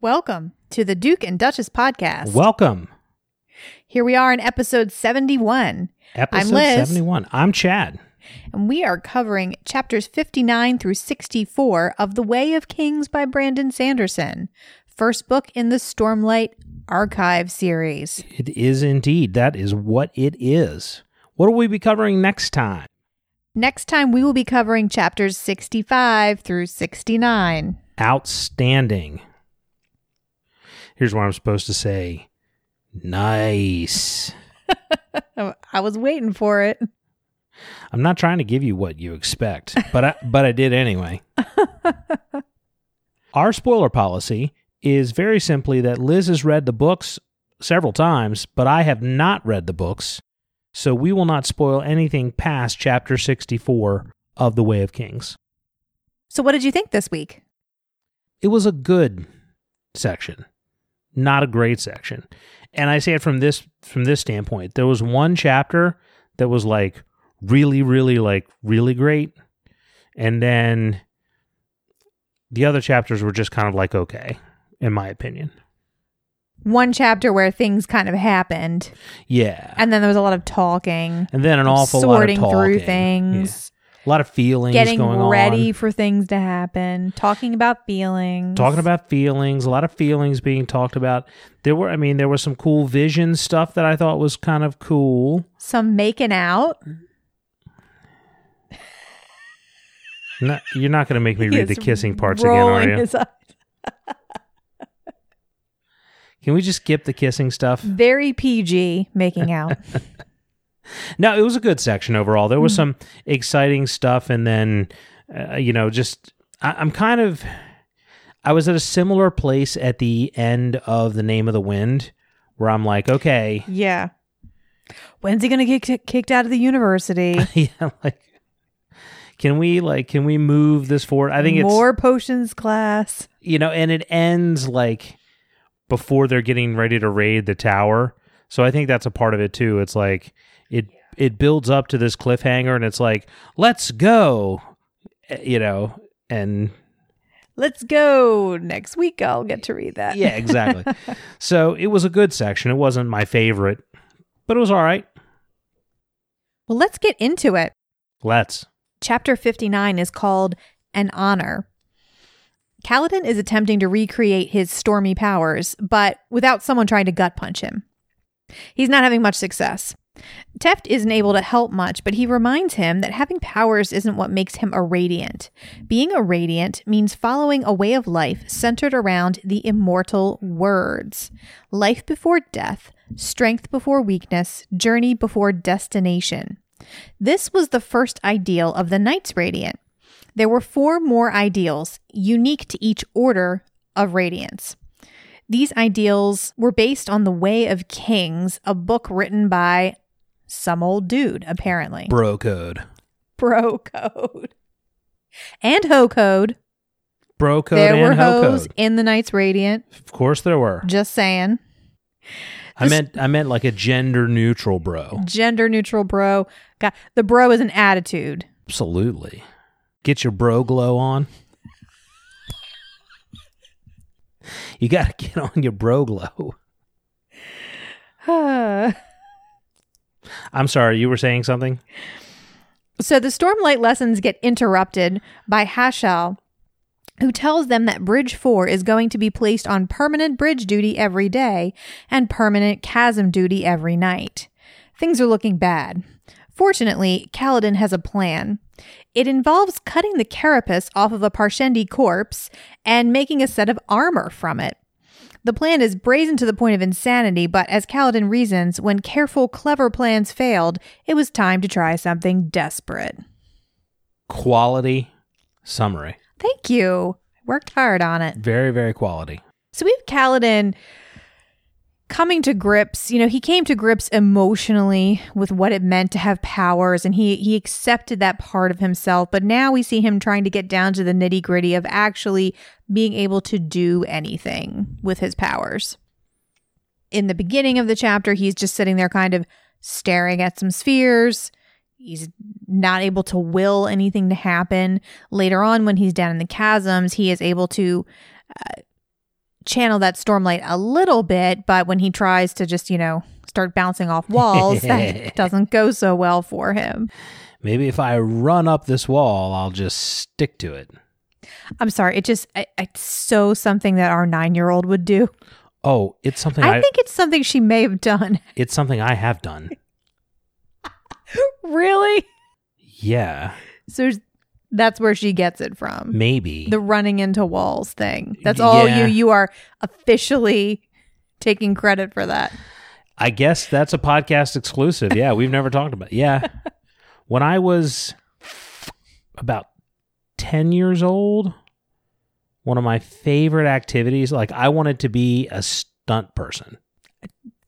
Welcome to the Duke and Duchess podcast. Welcome. Here we are in episode 71, Episode Liz. 71. I'm Chad. And we are covering chapters 59 through 64 of The Way of Kings by Brandon Sanderson, first book in the Stormlight Archive series. It is indeed. That is what it is. What will we be covering next time? Next time, we will be covering chapters 65 through 69. Outstanding. Here's what I'm supposed to say. Nice. I was waiting for it. I'm not trying to give you what you expect, but I, but I did anyway. Our spoiler policy is very simply that Liz has read the books several times, but I have not read the books, so we will not spoil anything past chapter 64 of The Way of Kings. So, what did you think this week? It was a good section, not a great section. And I say it from this from this standpoint. There was one chapter that was like really really like really great and then the other chapters were just kind of like okay in my opinion. One chapter where things kind of happened, Yeah. and then there was a lot of talking, And then an awful sorting lot of talking. through things. Yeah. A lot of feelings getting ready on. for things to happen, talking about feelings, talking about feelings, a lot of feelings being talked about. There were I mean there was some cool vision stuff that I thought was kind of cool. some making out. Not, you're not going to make me read the kissing parts again, are you? Can we just skip the kissing stuff? Very PG making out. No, it was a good section overall. There Mm. was some exciting stuff, and then, uh, you know, just I, I'm kind of. I was at a similar place at the end of the Name of the Wind, where I'm like, okay, yeah. When's he gonna get kicked out of the university? yeah, like, can we like, can we move this forward? I think it's more potions class. you know, and it ends like before they're getting ready to raid the tower. So I think that's a part of it too. It's like it it builds up to this cliffhanger, and it's like, let's go, eh, you know, and Let's go next week. I'll get to read that. yeah, exactly. so it was a good section. It wasn't my favorite, but it was all right. Well, let's get into it. Let's. Chapter 59 is called An Honor. Kaladin is attempting to recreate his stormy powers, but without someone trying to gut punch him. He's not having much success. Teft isn't able to help much, but he reminds him that having powers isn't what makes him a radiant. Being a radiant means following a way of life centered around the immortal words life before death, strength before weakness, journey before destination. This was the first ideal of the Knights Radiant. There were four more ideals, unique to each order of radiance. These ideals were based on The Way of Kings, a book written by some old dude, apparently. Bro code. Bro code. And Ho code. Bro code there and were ho hoes code. in the Knights Radiant. Of course there were. Just saying. I meant I meant like a gender neutral bro. Gender neutral bro. Got the bro is an attitude. Absolutely. Get your bro glow on. You got to get on your bro glow. I'm sorry, you were saying something? So the Stormlight lessons get interrupted by Hashal, who tells them that Bridge 4 is going to be placed on permanent bridge duty every day and permanent chasm duty every night. Things are looking bad. Fortunately, Kaladin has a plan. It involves cutting the carapace off of a Parshendi corpse and making a set of armor from it. The plan is brazen to the point of insanity, but as Kaladin reasons, when careful, clever plans failed, it was time to try something desperate. Quality summary. Thank you. I worked hard on it. Very, very quality. So we have Kaladin coming to grips, you know, he came to grips emotionally with what it meant to have powers and he he accepted that part of himself, but now we see him trying to get down to the nitty-gritty of actually being able to do anything with his powers. In the beginning of the chapter, he's just sitting there kind of staring at some spheres. He's not able to will anything to happen. Later on, when he's down in the chasms, he is able to uh, channel that stormlight a little bit, but when he tries to just, you know, start bouncing off walls, that doesn't go so well for him. Maybe if I run up this wall, I'll just stick to it. I'm sorry. It just, I, it's so something that our nine year old would do. Oh, it's something I, I, think it's something she may have done. it's something I have done. really? Yeah, So that's where she gets it from. maybe. The running into walls thing. That's all Yeah. you, you are officially taking credit for that. I guess that's a podcast exclusive. Yeah, we've never talked about. It. Yeah, when I was about ten years old, one of my favorite activities, like I wanted to be a stunt person.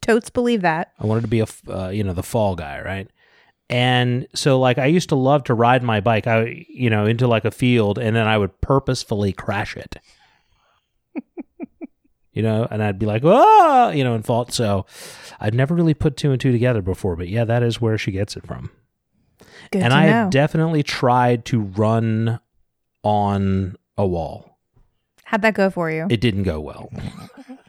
Totes believe that. I wanted to be a uh, you know, the fall guy, right? And so, like, I used to love to ride my bike, I, you know, into like a field, and then I would purposefully crash it. you know, and I'd be like, oh, you know, and fall. So, I'd never really put two and two together before, but yeah, that is where she gets it from. Good and I have definitely tried to run on a wall. How'd that go for you? It didn't go well.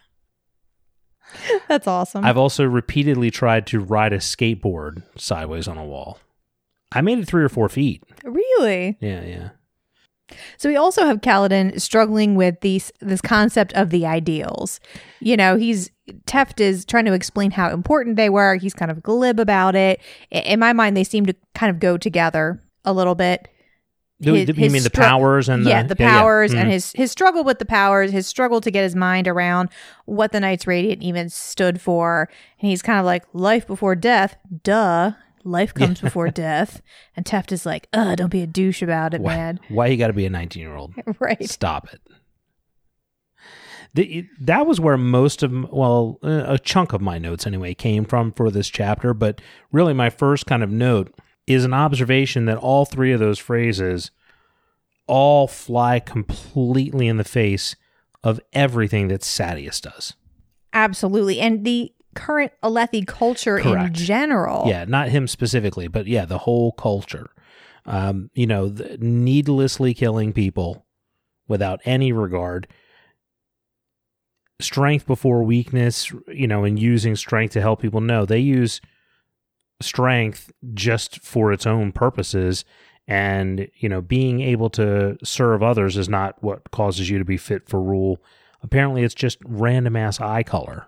That's awesome. I've also repeatedly tried to ride a skateboard sideways on a wall. I made it three or four feet. really? Yeah, yeah. So we also have Kaladin struggling with these this concept of the ideals. You know, he's Teft is trying to explain how important they were. He's kind of glib about it. In my mind, they seem to kind of go together a little bit. Do- His- you mean the powers and the yeah, the yeah, yeah. powers and his his struggle with the powers, his struggle to get his mind around what the Knights Radiant even stood for, and he's kind of like life before death. Duh, life comes before death. And Teft is like, "Uh, don't be a douche about it, why, man." why you got to be a 19 year old? right? Stop it. The, that was where most of well uh, a chunk of my notes anyway came from for this chapter but really my first kind of note is an observation that all three of those phrases all fly completely in the face of everything that Sadeas does. Absolutely. And the current Alethi culture in general. Yeah, not him specifically, but yeah, the whole culture. Um, you know, the, needlessly killing people without any regard. Strength before weakness, you know, and using strength to help people. No, they use strength just for its own purposes. And, you know, being able to serve others is not what causes you to be fit for rule. Apparently, it's just random ass eye color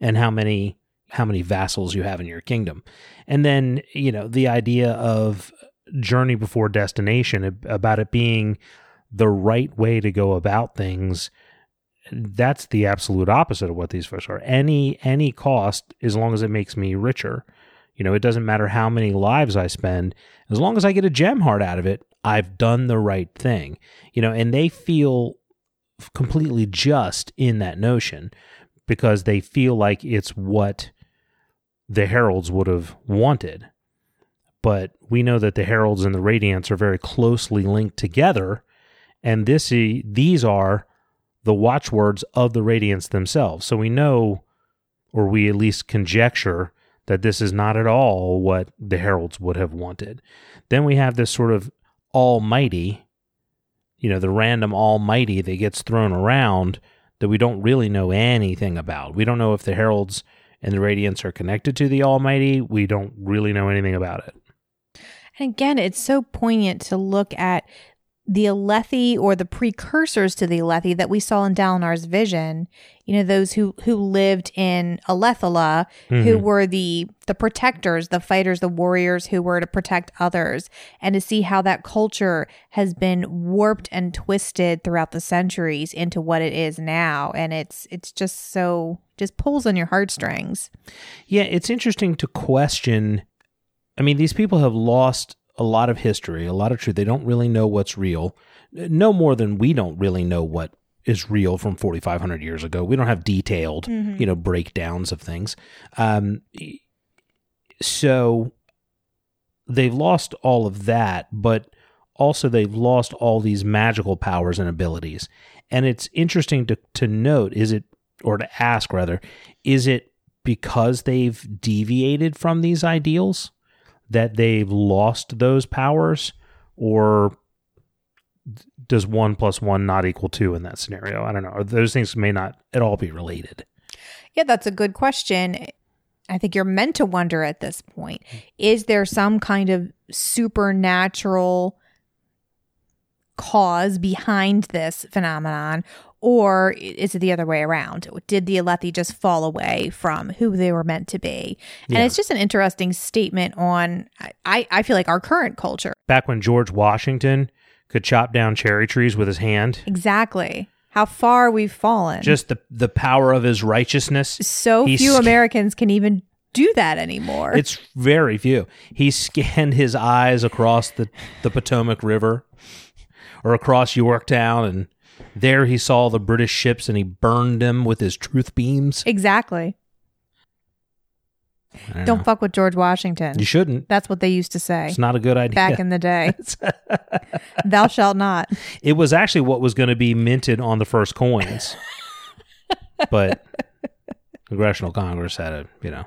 and how many how many vassals you have in your kingdom. And then, you know, the idea of journey before destination about it being the right way to go about things that's the absolute opposite of what these folks are any any cost as long as it makes me richer you know it doesn't matter how many lives i spend as long as i get a gem heart out of it i've done the right thing. You know and they feel completely just in that notion because they feel like it's what the heralds would have wanted. But we know that the heralds and the radiants are very closely linked together and this these are the watchwords of the radiants themselves. So we know or we at least conjecture that this is not at all what the heralds would have wanted. Then we have this sort of almighty you know the random almighty that gets thrown around that we don't really know anything about. We don't know if the heralds and the radiants are connected to the almighty. We don't really know anything about it. And again, it's so poignant to look at the Alethi or the precursors to the Alethi that we saw in Dalinar's vision. You know, those who who lived in Alethela, who Mhm. were the the protectors, the fighters, the warriors who were to protect others, and to see how that culture has been warped and twisted throughout the centuries into what it is now. And it's it's just so just pulls on your heartstrings. Yeah, it's interesting to question. I mean, these people have lost a lot of history, a lot of truth. They don't really know what's real, no more than we don't really know what is real from 4500 years ago. We don't have detailed Mhm. you know breakdowns of things. Um so they've lost all of that but also they've lost all these magical powers and abilities. And it's interesting to to note is it or to ask rather is it because they've deviated from these ideals that they've lost those powers or does one plus one not equal two in that scenario? I don't know. Those things may not at all be related. Yeah, that's a good question. I think you're meant to wonder at this point. Is there some kind of supernatural cause behind this phenomenon, or is it the other way around? Did the Alethi just fall away from who they were meant to be? And Yeah. it's just an interesting statement on, I, I feel like, our current culture. back when george washington could chop down cherry trees with his hand Exactly. How far we've fallen. just the the power of his righteousness so he's- few Americans can even do that anymore. It's very few. He scanned his eyes across the, the Potomac River or across Yorktown, and there he saw the British ships and he burned them with his truth beams. exactly. I Don't know. fuck with George Washington. You shouldn't. That's what they used to say It's not a good idea. back in the day. Thou shalt not. it was actually what was going to be minted on the first coins. but Congressional Congress had a, you know,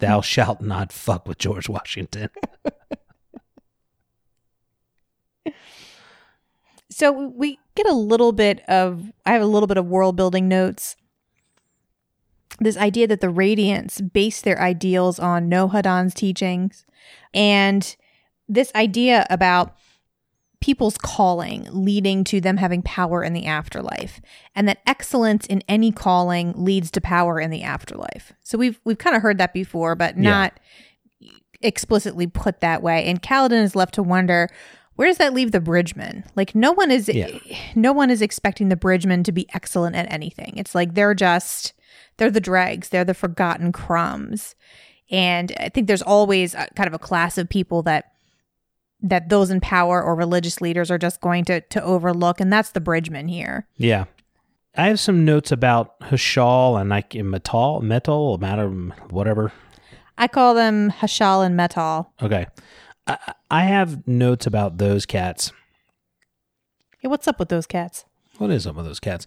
thou shalt not fuck with George Washington. So we get a little bit of I have a little bit of world building notes. This idea that the Radiants base their ideals on Nohadon's teachings and this idea about people's calling leading to them having power in the afterlife and that excellence in any calling leads to power in the afterlife. So we've we've kind of heard that before but Yeah. not explicitly put that way and Kaladin is left to wonder where does that leave the bridgeman? Like no one is Yeah. no one is expecting the bridgeman to be excellent at anything. It's like they're just they're the dregs, they're the forgotten crumbs. And I think there's always a, kind of a class of people that that those in power or religious leaders are just going to to overlook and that's the bridgeman here. Yeah. I have some notes about Hashal and like Metal, Metal, matter, whatever. I call them Hashal and Metal. Okay. I, I have notes about those cats. Hey, what's up with those cats? What is up with those cats?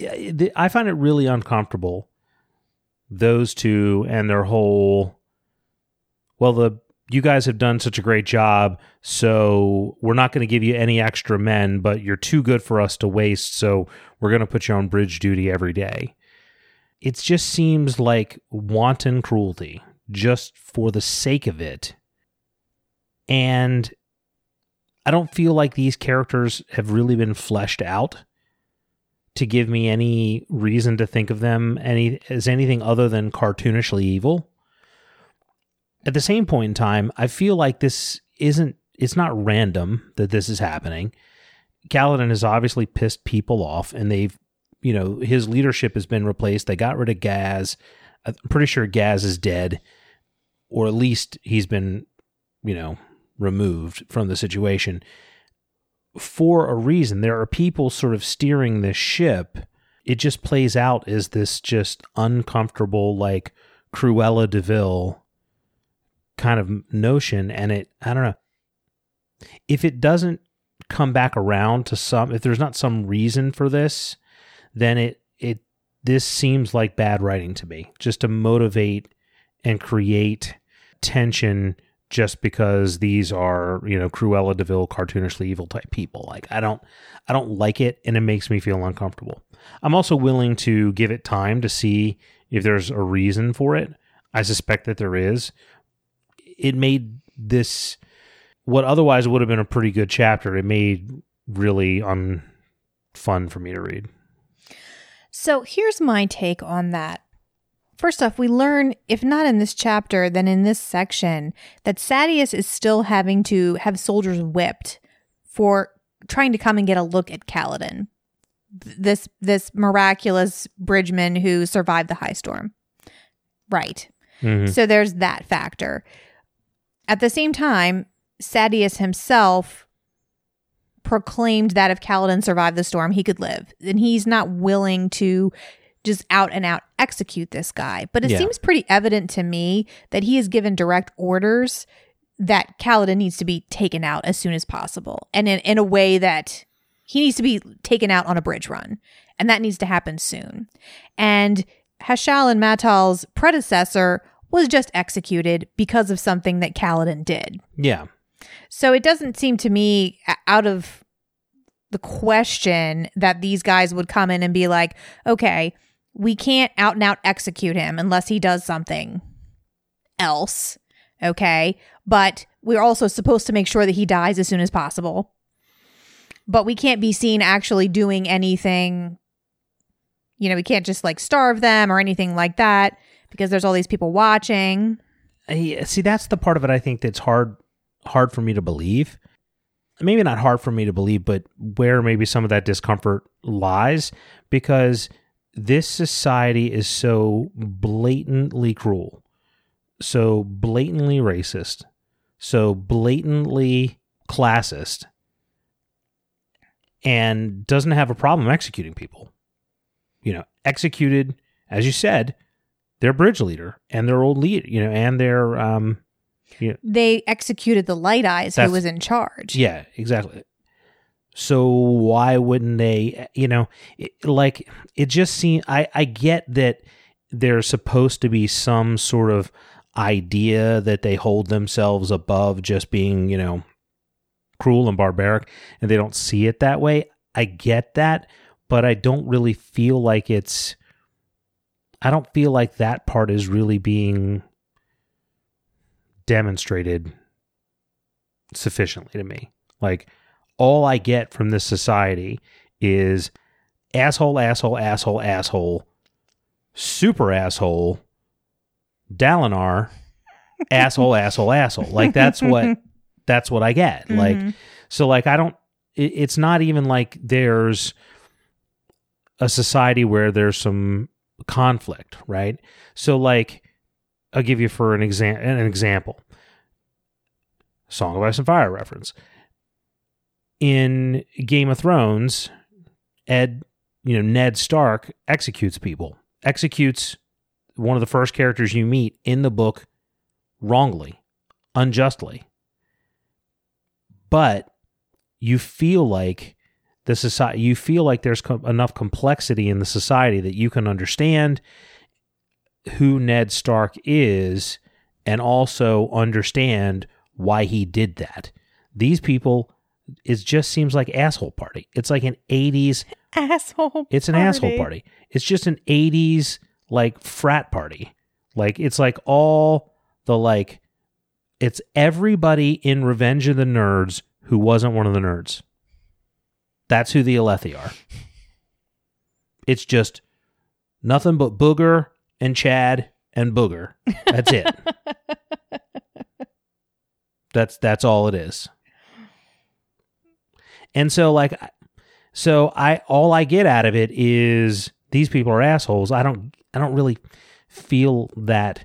I find it really uncomfortable. Those two and their whole. Well, the you guys have done such a great job, so we're not going to give you any extra men, but you're too good for us to waste, so we're going to put you on bridge duty every day. It just seems like wanton cruelty, just for the sake of it. And I don't feel like these characters have really been fleshed out to give me any reason to think of them any as anything other than cartoonishly evil. At the same point in time, I feel like this isn't it's not random that this is happening. Kaladin has obviously pissed people off and they've you know, his leadership has been replaced. They got rid of Gaz. I'm pretty sure Gaz is dead. Or at least he's been, you know, removed from the situation for a reason. There are people sort of steering this ship. It just plays out as this just uncomfortable, like Cruella de Vil kind of notion. And it, I don't know. If it doesn't come back around to some, if there's not some reason for this, then it, it, this seems like bad writing to me, just to motivate and create tension just because these are you know Cruella de Vil cartoonishly evil type people. Like I don't I don't like it, and it makes me feel uncomfortable. I'm also willing to give it time to see if there's a reason for it. I suspect that there is. It made this what otherwise would have been a pretty good chapter. It made really unfun for me to read. So here's my take on that. First off, we learn, if not in this chapter, then in this section, that Sadeas is still having to have soldiers whipped for trying to come and get a look at Kaladin, this this miraculous bridgeman who survived the high storm. Right. Mhm. So there's that factor. At the same time, Sadeas himself proclaimed that if Kaladin survived the storm, he could live. And he's not willing to just out and out execute this guy. But it Yeah. seems pretty evident to me that he has given direct orders that Kaladin needs to be taken out as soon as possible. And in, in a way that he needs to be taken out on a bridge run. And that needs to happen soon. And Hashal and Matal's predecessor was just executed because of something that Kaladin did. Yeah. So it doesn't seem to me out of the question that these guys would come in and be like, okay, we can't out and out execute him unless he does something else. Okay. But we're also supposed to make sure that he dies as soon as possible. But we can't be seen actually doing anything. You know, we can't just like starve them or anything like that because there's all these people watching. See that's the part of it I think that's hard hard for me to believe. Maybe not hard for me to believe, but where maybe some of that discomfort lies because this society is so blatantly cruel, so blatantly racist, so blatantly classist, and doesn't have a problem executing people. You know, executed, as you said, their bridge leader and their old lead, you know, and their um you know, They executed the Light Eyes who was in charge. yeah, exactly. So why wouldn't they, you know, it, like it just seems I I get that there's supposed to be some sort of idea that they hold themselves above just being, you know, cruel and barbaric and they don't see it that way. I get that, but I don't really feel like it's I don't feel like that part is really being demonstrated sufficiently to me. Like all I get from this society is asshole, asshole, asshole, asshole, super asshole, Dalinar, asshole, asshole, asshole. Like that's what that's what I get. Like Mhm. so like I don't it, it's not even like there's a society where there's some conflict, right? So like I'll give you for an exam an example. Song of Ice and Fire reference. In Game of Thrones, Ed, you know, Ned Stark executes people. Executes one of the first characters you meet in the book wrongly, unjustly. But you feel like the society you feel like there's co- enough complexity in the society that you can understand who Ned Stark is and also understand why he did that. These people it just seems like asshole party. It's like an 80s Asshole. it's an asshole party. It's just an 80s like frat party. Like it's like all the like it's everybody in Revenge of the Nerds who wasn't one of the nerds. That's who the Alethi are. It's just nothing but Booger and Chad and Booger. That's it. that's that's all it is. And so like so I all I get out of it is these people are assholes. I don't I don't really feel that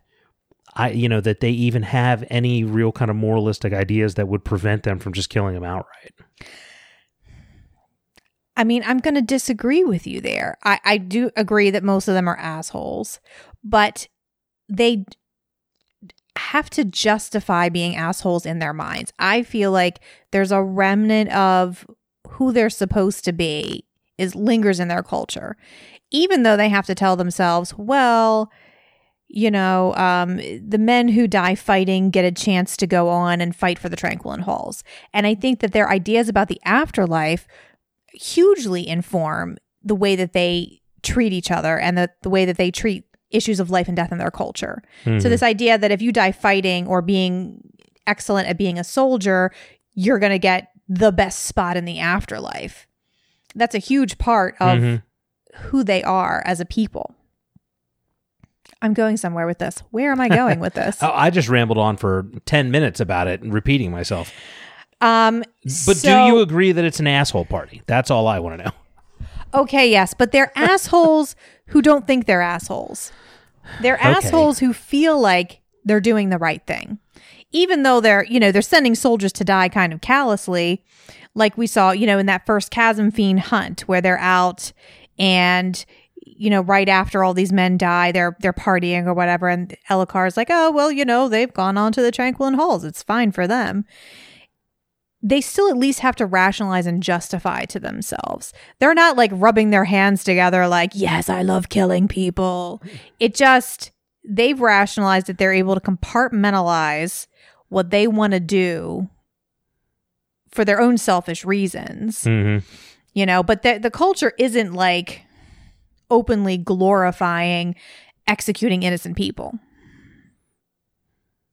I you know that they even have any real kind of moralistic ideas that would prevent them from just killing them outright. I mean, I'm going to disagree with you there. I, I do agree that most of them are assholes, but they have to justify being assholes in their minds. I feel like there's a remnant of who they're supposed to be is lingers in their culture, even though they have to tell themselves, well, you know, um, the men who die fighting get a chance to go on and fight for the Tranquiline Halls. And I think that their ideas about the afterlife hugely inform the way that they treat each other and the, the way that they treat issues of life and death in their culture. So Mhm. this idea that if you die fighting or being excellent at being a soldier, you're going to get the best spot in the afterlife. That's a huge part of Mhm. who they are as a people. I'm going somewhere with this. Where am I going with this? Oh, I just rambled on for 10 minutes about it and repeating myself. Um But so- do you agree that it's an asshole party? That's all I want to know. Okay, yes, but they're assholes who don't think they're assholes. They're Okay. assholes who feel like they're doing the right thing. even though they're, you know, they're sending soldiers to die kind of callously, like we saw, you know, in that first Chasm Fiend hunt where they're out and you know, right after all these men die, they're they're partying or whatever, and Elhokar's like, oh well, you know, they've gone on to the Tranquiline Halls. It's fine for them. They still at least have to rationalize and justify to themselves. They're not like rubbing their hands together, like, yes, I love killing people. It just they've rationalized that they're able to compartmentalize what they want to do for their own selfish reasons, Mm-hmm. you know. But the the culture isn't like openly glorifying executing innocent people.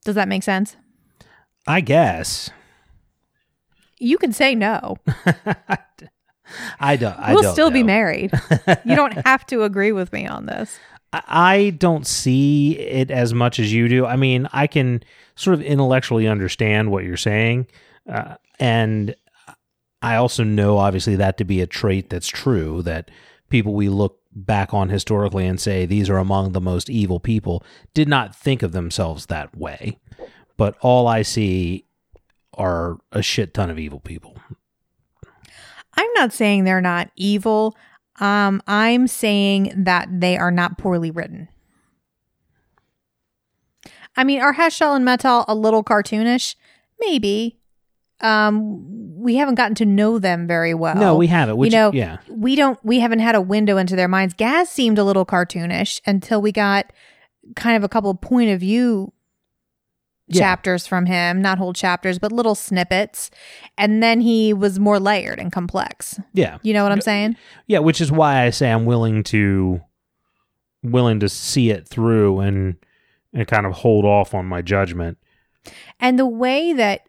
Does that make sense? I guess. You can say no. I don't. I we'll don't still be married. you don't have to agree with me on this. I- I don't see it as much as you do. I mean, I can sort of intellectually understand what you're saying, uh, and I also know, obviously, that to be a trait that's true. That people we look back on historically and say these are among the most evil people did not think of themselves that way. But all I see are a shit ton of evil people. I'm not saying they're not evil. Um, I'm saying that they are not poorly written. I mean, are Hashal and Metal a little cartoonish? Maybe. Um, we haven't gotten to know them very well. no, we haven't. Which, you know, yeah, we don't. We haven't had a window into their minds. Gaz seemed a little cartoonish until we got kind of a couple point of view Yeah. chapters from him, not whole chapters, but little snippets. And then he was more layered and complex. yeah. You know what I'm saying? Yeah, which is why I say I'm willing to willing to see it through and and kind of hold off on my judgment. And the way that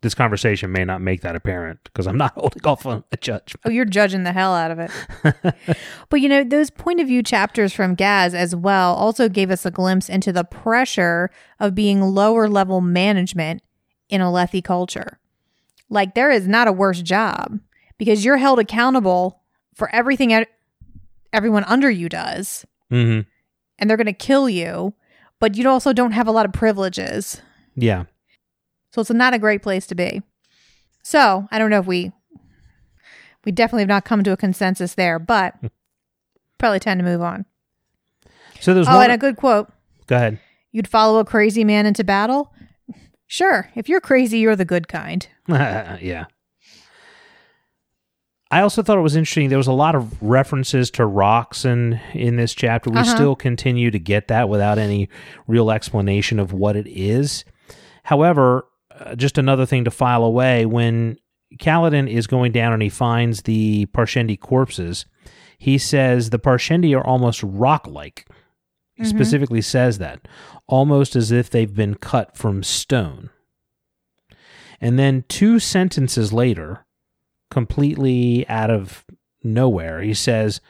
This conversation may not make that apparent because I'm not holding off on a judgment. oh, you're judging the hell out of it. but you know, those point of view chapters from Gaz as well also gave us a glimpse into the pressure of being lower level management in Alethi culture. Like there is not a worse job because you're held accountable for everything everyone under you does. hmm and they're going to kill you, but you also don't have a lot of privileges. Yeah. So it's not a great place to be. So I don't know if we we definitely have not come to a consensus there, but probably tend to move on. So there's Oh, one. and a good quote: go ahead. "You'd follow a crazy man into battle." Sure, if you're crazy, you're the good kind. yeah. I also thought it was interesting. There was a lot of references to rocks in in this chapter. We Uh-huh. still continue to get that without any real explanation of what it is. However, uh, just another thing to file away when Kaladin is going down and he finds the Parshendi corpses. He says the Parshendi are almost rock-like. He Mhm. specifically says that, almost as if they've been cut from stone. And then two sentences later, completely out of nowhere, he says,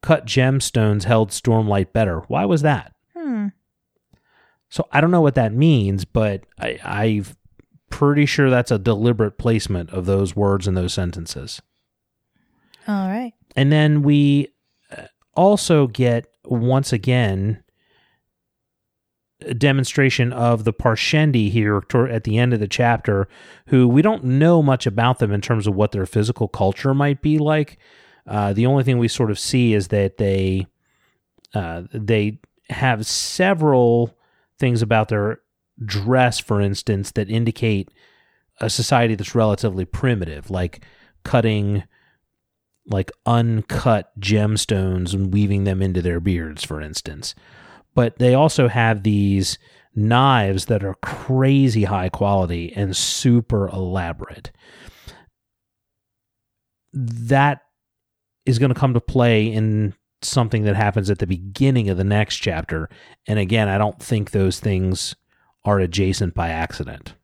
Cut gemstones held Stormlight better. Why was that? Hmm. So I don't know what that means, but I, I'm pretty sure that's a deliberate placement of those words in those sentences. All right. And then we uh, also get once again a demonstration of the Parshendi here at the end of the chapter, who we don't know much about them in terms of what their physical culture might be like. Uh, the only thing we sort of see is that they uh, they have several things about their dress, for instance, that indicate a society that's relatively primitive, like cutting like uncut gemstones and weaving them into their beards, for instance. But they also have these knives that are crazy high quality and super elaborate. That is going to come to play in something that happens at the beginning of the next chapter. And again, I don't think those things are adjacent by accident.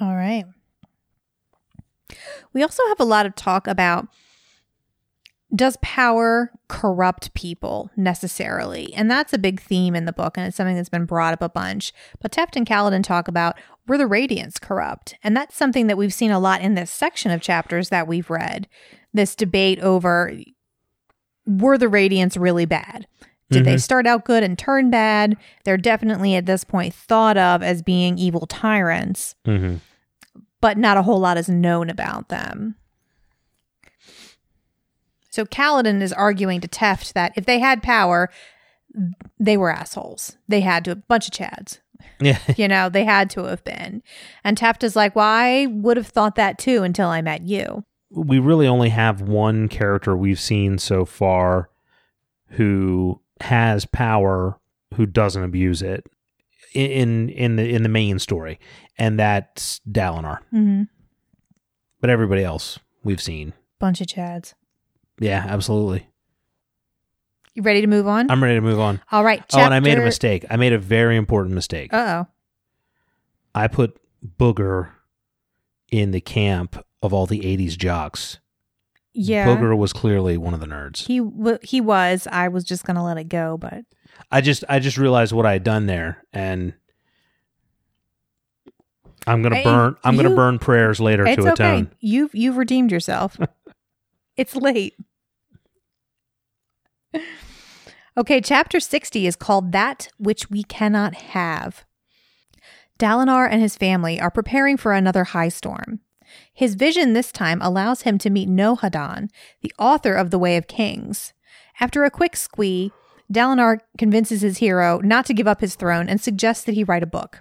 All right. We also have a lot of talk about does power corrupt people necessarily? And that's a big theme in the book, and it's something that's been brought up a bunch. But Teft and Kaladin talk about were the Radiants corrupt? And that's something that we've seen a lot in this section of chapters that we've read. This debate over were the Radiants really bad? Did they Mhm. start out good and turn bad? They're definitely at this point thought of as being evil tyrants, hmm but not a whole lot is known about them. So Kaladin is arguing to Teft that if they had power, they were assholes. They had to a bunch of chads. Yeah. You know, they had to have been. And Teft is like, Well, I would have thought that too until I met you. we really only have one character we've seen so far who has power who doesn't abuse it in in the in the main story and that's Dalinar Mm-hmm. but everybody else we've seen Bunch of chads. yeah absolutely You ready to move on? I'm ready to move on All right. oh and I made a mistake I made a very important mistake Uh-oh. I put Booger in the camp of all the 80s jocks Yeah. Booger was clearly one of the nerds He w- he was. I was just gonna let it go, but I just I just realized what I had done there, and I'm gonna Hey, burn I'm gonna burn prayers later it's to okay. atone. You've you've redeemed yourself. it's late. Okay, chapter 60 is called That Which We Cannot Have. Dalinar and his family are preparing for another high storm. His vision this time allows him to meet Nohadon, the author of The Way of Kings. After a quick squee, Dalinar convinces his hero not to give up his throne and suggests that he write a book.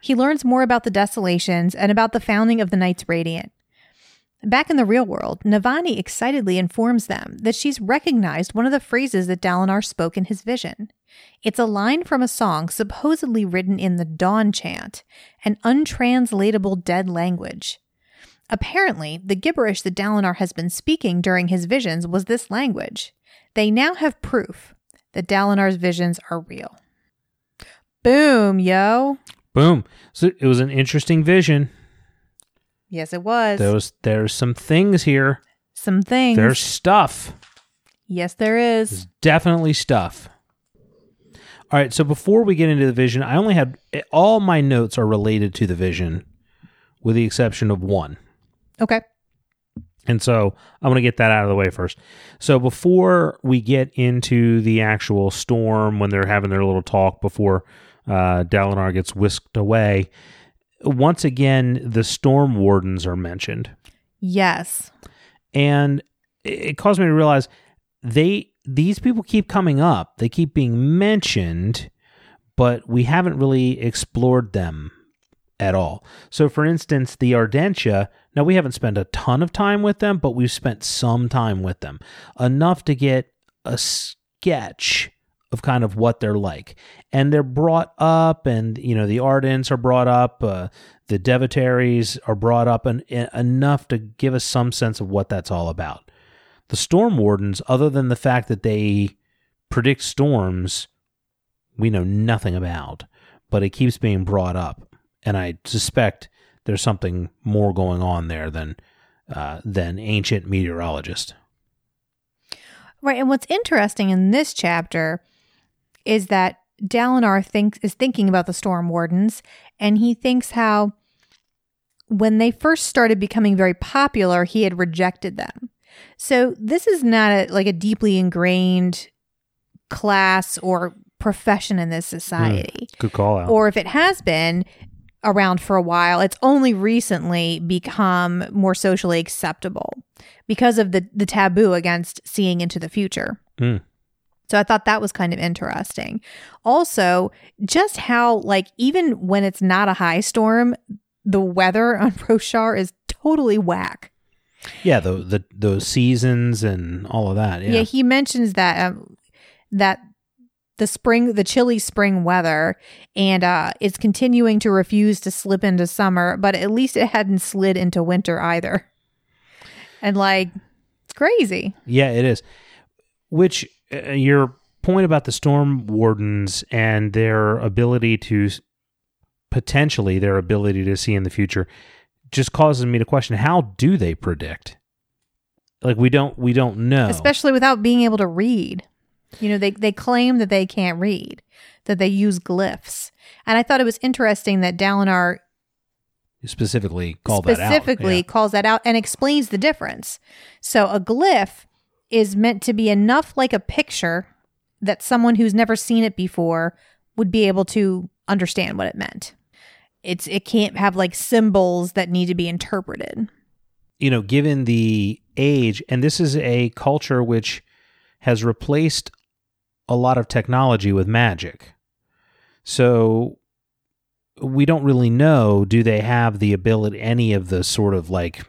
He learns more about the desolations and about the founding of the Knights Radiant. Back in the real world, Navani excitedly informs them that she's recognized one of the phrases that Dalinar spoke in his vision. It's a line from a song supposedly written in the Dawn chant, an untranslatable dead language. Apparently, the gibberish that Dalinar has been speaking during his visions was this language. They now have proof that Dalinar's visions are real. Boom, yo. Boom. So it was an interesting vision. Yes, it was. There was there's some things here. Some things. There's stuff. yes, there is. There's definitely stuff. All right, so before we get into the vision, I only had all my notes are related to the vision, with the exception of one. Okay. And so I'm going to get that out of the way first. So before we get into the actual storm, when they're having their little talk before uh, Dalinar gets whisked away, once again, the storm wardens are mentioned. Yes. And it it caused me to realize they these people keep coming up. They keep being mentioned, but we haven't really explored them at all. So for instance, the Ardentia, now we haven't spent a ton of time with them, but we've spent some time with them. Enough to get a sketch of kind of what they're like. And they're brought up and you know the Ardents are brought up, uh, the Devotaries are brought up and, and enough to give us some sense of what that's all about. The Storm Wardens, other than the fact that they predict storms, we know nothing about, but it keeps being brought up, and I suspect there's something more going on there than uh, than ancient meteorologist. Right. And what's interesting in this chapter is that Dalinar thinks is thinking about the storm wardens and he thinks how when they first started becoming very popular, he had rejected them. So this is not a, like a deeply ingrained class or profession in this society. Good call out. Or if it has been around for a while, it's only recently become more socially acceptable because of the, the taboo against seeing into the future. Mm. So I thought that was kind of interesting. Also, just how, like, even when it's not a high storm, the weather on Roshar is totally whack. yeah, the the those seasons and all of that. Yeah, Yeah, he mentions that um, that the spring, the chilly spring weather, and uh, it's continuing to refuse to slip into summer, but at least it hadn't slid into winter either. And like, it's crazy. yeah, it is. Which uh, your point about the storm wardens and their ability to potentially their ability to see in the future just causes me to question how do they predict like we don't we don't know especially without being able to read. You know, they they claim that they can't read, that they use glyphs. And I thought it was interesting that Dalinar specifically call that out specifically Yeah. calls that out and explains the difference. So a glyph is meant to be enough like a picture that someone who's never seen it before would be able to understand what it meant. It's it can't have like symbols that need to be interpreted. You know, given the age, and this is a culture which has replaced a lot of technology with magic. So we don't really know do they have the ability any of the sort of like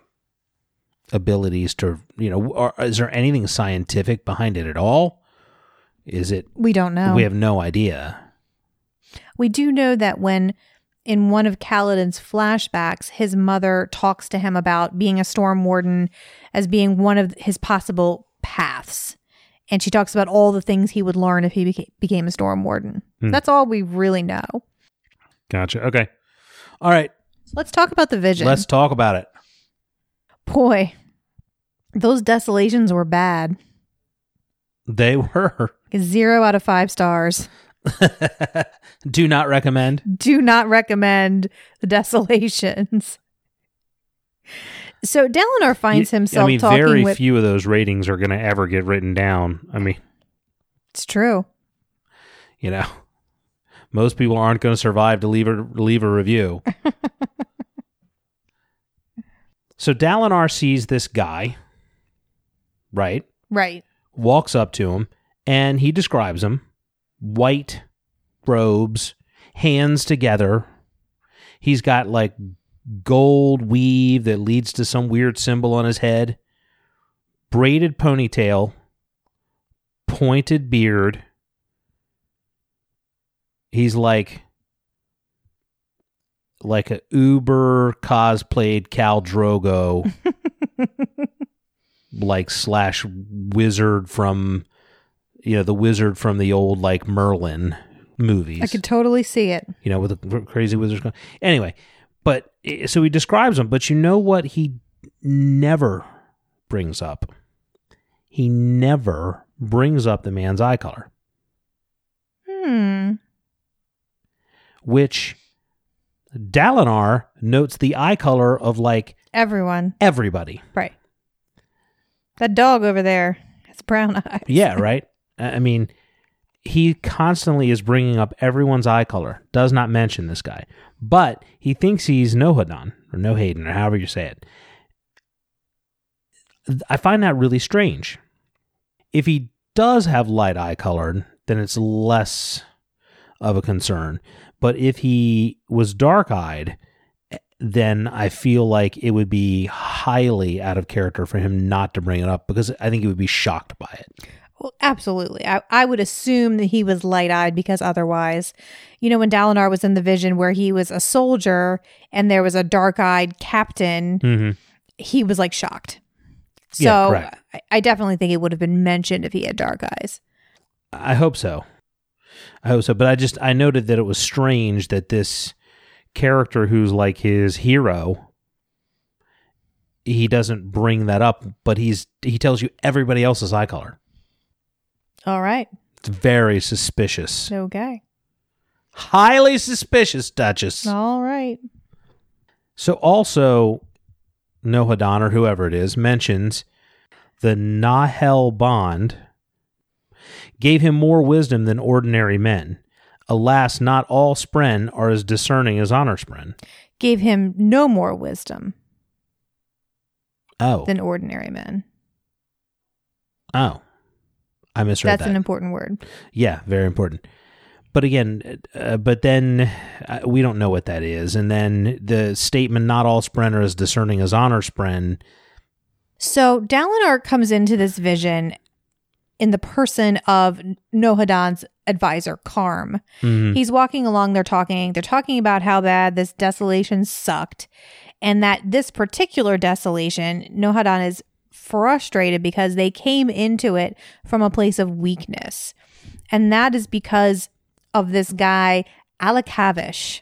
abilities to you know or is there anything scientific behind it at all is it We don't know. we have no idea We do know that when in one of Kaladin's flashbacks, his mother talks to him about being a storm warden as being one of his possible paths. And she talks about all the things he would learn if he beca- became a storm warden. Hmm. That's all we really know. gotcha okay all right Let's talk about the vision. let's talk about it Boy, those desolations were bad. they were Zero out of five stars. do not recommend do not recommend the desolations. So Dalinar finds You- himself i mean talking very with. few of those ratings are going to ever get written down i mean it's true. you know most people aren't going to survive to leave a leave a review so dalinar sees this guy right Right. walks up to him and he describes him white robes hands together he's got like gold weave that leads to some weird symbol on his head braided ponytail pointed beard he's like like a uber cosplayed Khal Drogo like slash wizard from you know the wizard from the old like merlin movies I could totally see it. you know, with the crazy wizards. Going. Anyway, so he describes him, but you know what he never brings up? He never brings up the man's eye color, Hmm. which Dalinar notes the eye color of like Everyone. everybody. Right. That dog over there has brown eyes. Yeah, right. I mean, he constantly is bringing up everyone's eye color. Does not mention this guy, but he thinks he's Nohadon or No Hayden or however you say it. I find that really strange. If he does have light eye color, then it's less of a concern. But if he was dark eyed, eh, then I feel like it would be highly out of character for him not to bring it up because I think he would be shocked by it. Well, absolutely. I, I would assume that he was light eyed because otherwise, you know, when Dalinar was in the vision where he was a soldier and there was a dark eyed captain, Mm-hmm. he was like shocked. So Yeah. I, I definitely think it would have been mentioned if he had dark eyes. I hope so. I hope so. But I just I noted that it was strange that this character who's like his hero he doesn't bring that up, but he's he tells you everybody else's eye color. All right. It's very suspicious. Okay. Highly suspicious, Duchess. All right. So also Nohadon or whoever it is mentions the Nahel bond gave him more wisdom than ordinary men. Alas, not all Spren are as discerning as Honor Spren. Gave him no more wisdom Oh, than ordinary men. oh, I misread That's that. an important word. yeah, very important. But again, uh, but then uh, we don't know what that is. And then the statement, "Not all Spren are as discerning as Honor Spren." So Dalinar comes into this vision in the person of Nohadon's advisor, Karm. Mhm. He's walking along, they're talking, they're talking about how bad this desolation sucked, and that this particular desolation, Nohadan is frustrated because they came into it from a place of weakness. And that is because of this guy, Alakavish,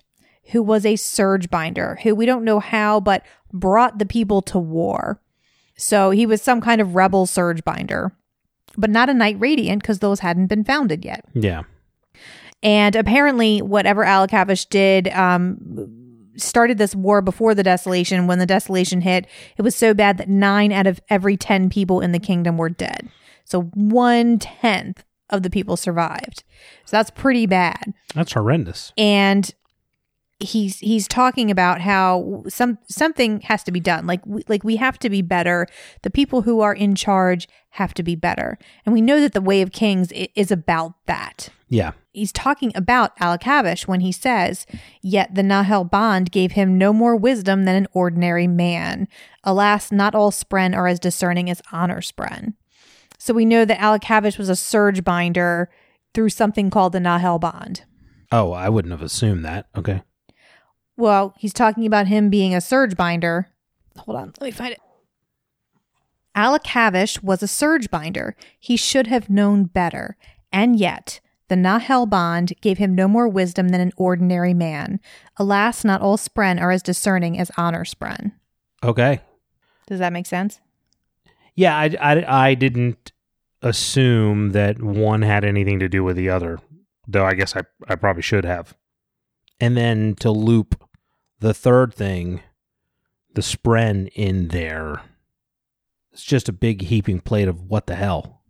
who was a surge binder, who we don't know how, but brought the people to war. So he was some kind of rebel surge binder, but not a Knight Radiant because those hadn't been founded yet. Yeah, And apparently, whatever Alakavish did um, started this war before the desolation. When the desolation hit, it was so bad that nine out of every 10 people in the kingdom were dead. So one tenth of the people survived. So that's pretty bad. That's horrendous. And he's he's talking about how some something has to be done. Like we, like we have to be better. The people who are in charge have to be better. And we know that the way of kings is about that. Yeah. He's talking about Alakavish when he says, Yet the Nahel Bond gave him no more wisdom than an ordinary man. Alas, not all Spren are as discerning as Honor Spren. So we know that Alakavish was a surge binder through something called the Nahel Bond. Oh, I wouldn't have assumed that. Okay. Well, he's talking about him being a surge binder. Hold on, let me find it. Alakavish was a surge binder. He should have known better. And yet, the Nahel Bond gave him no more wisdom than an ordinary man. Alas, not all Spren are as discerning as Honor Spren. Okay. Does that make sense? Yeah, I, I, I didn't assume that one had anything to do with the other, though I guess I, I probably should have. And then to loop the third thing, the spren in there, it's just a big heaping plate of what the hell.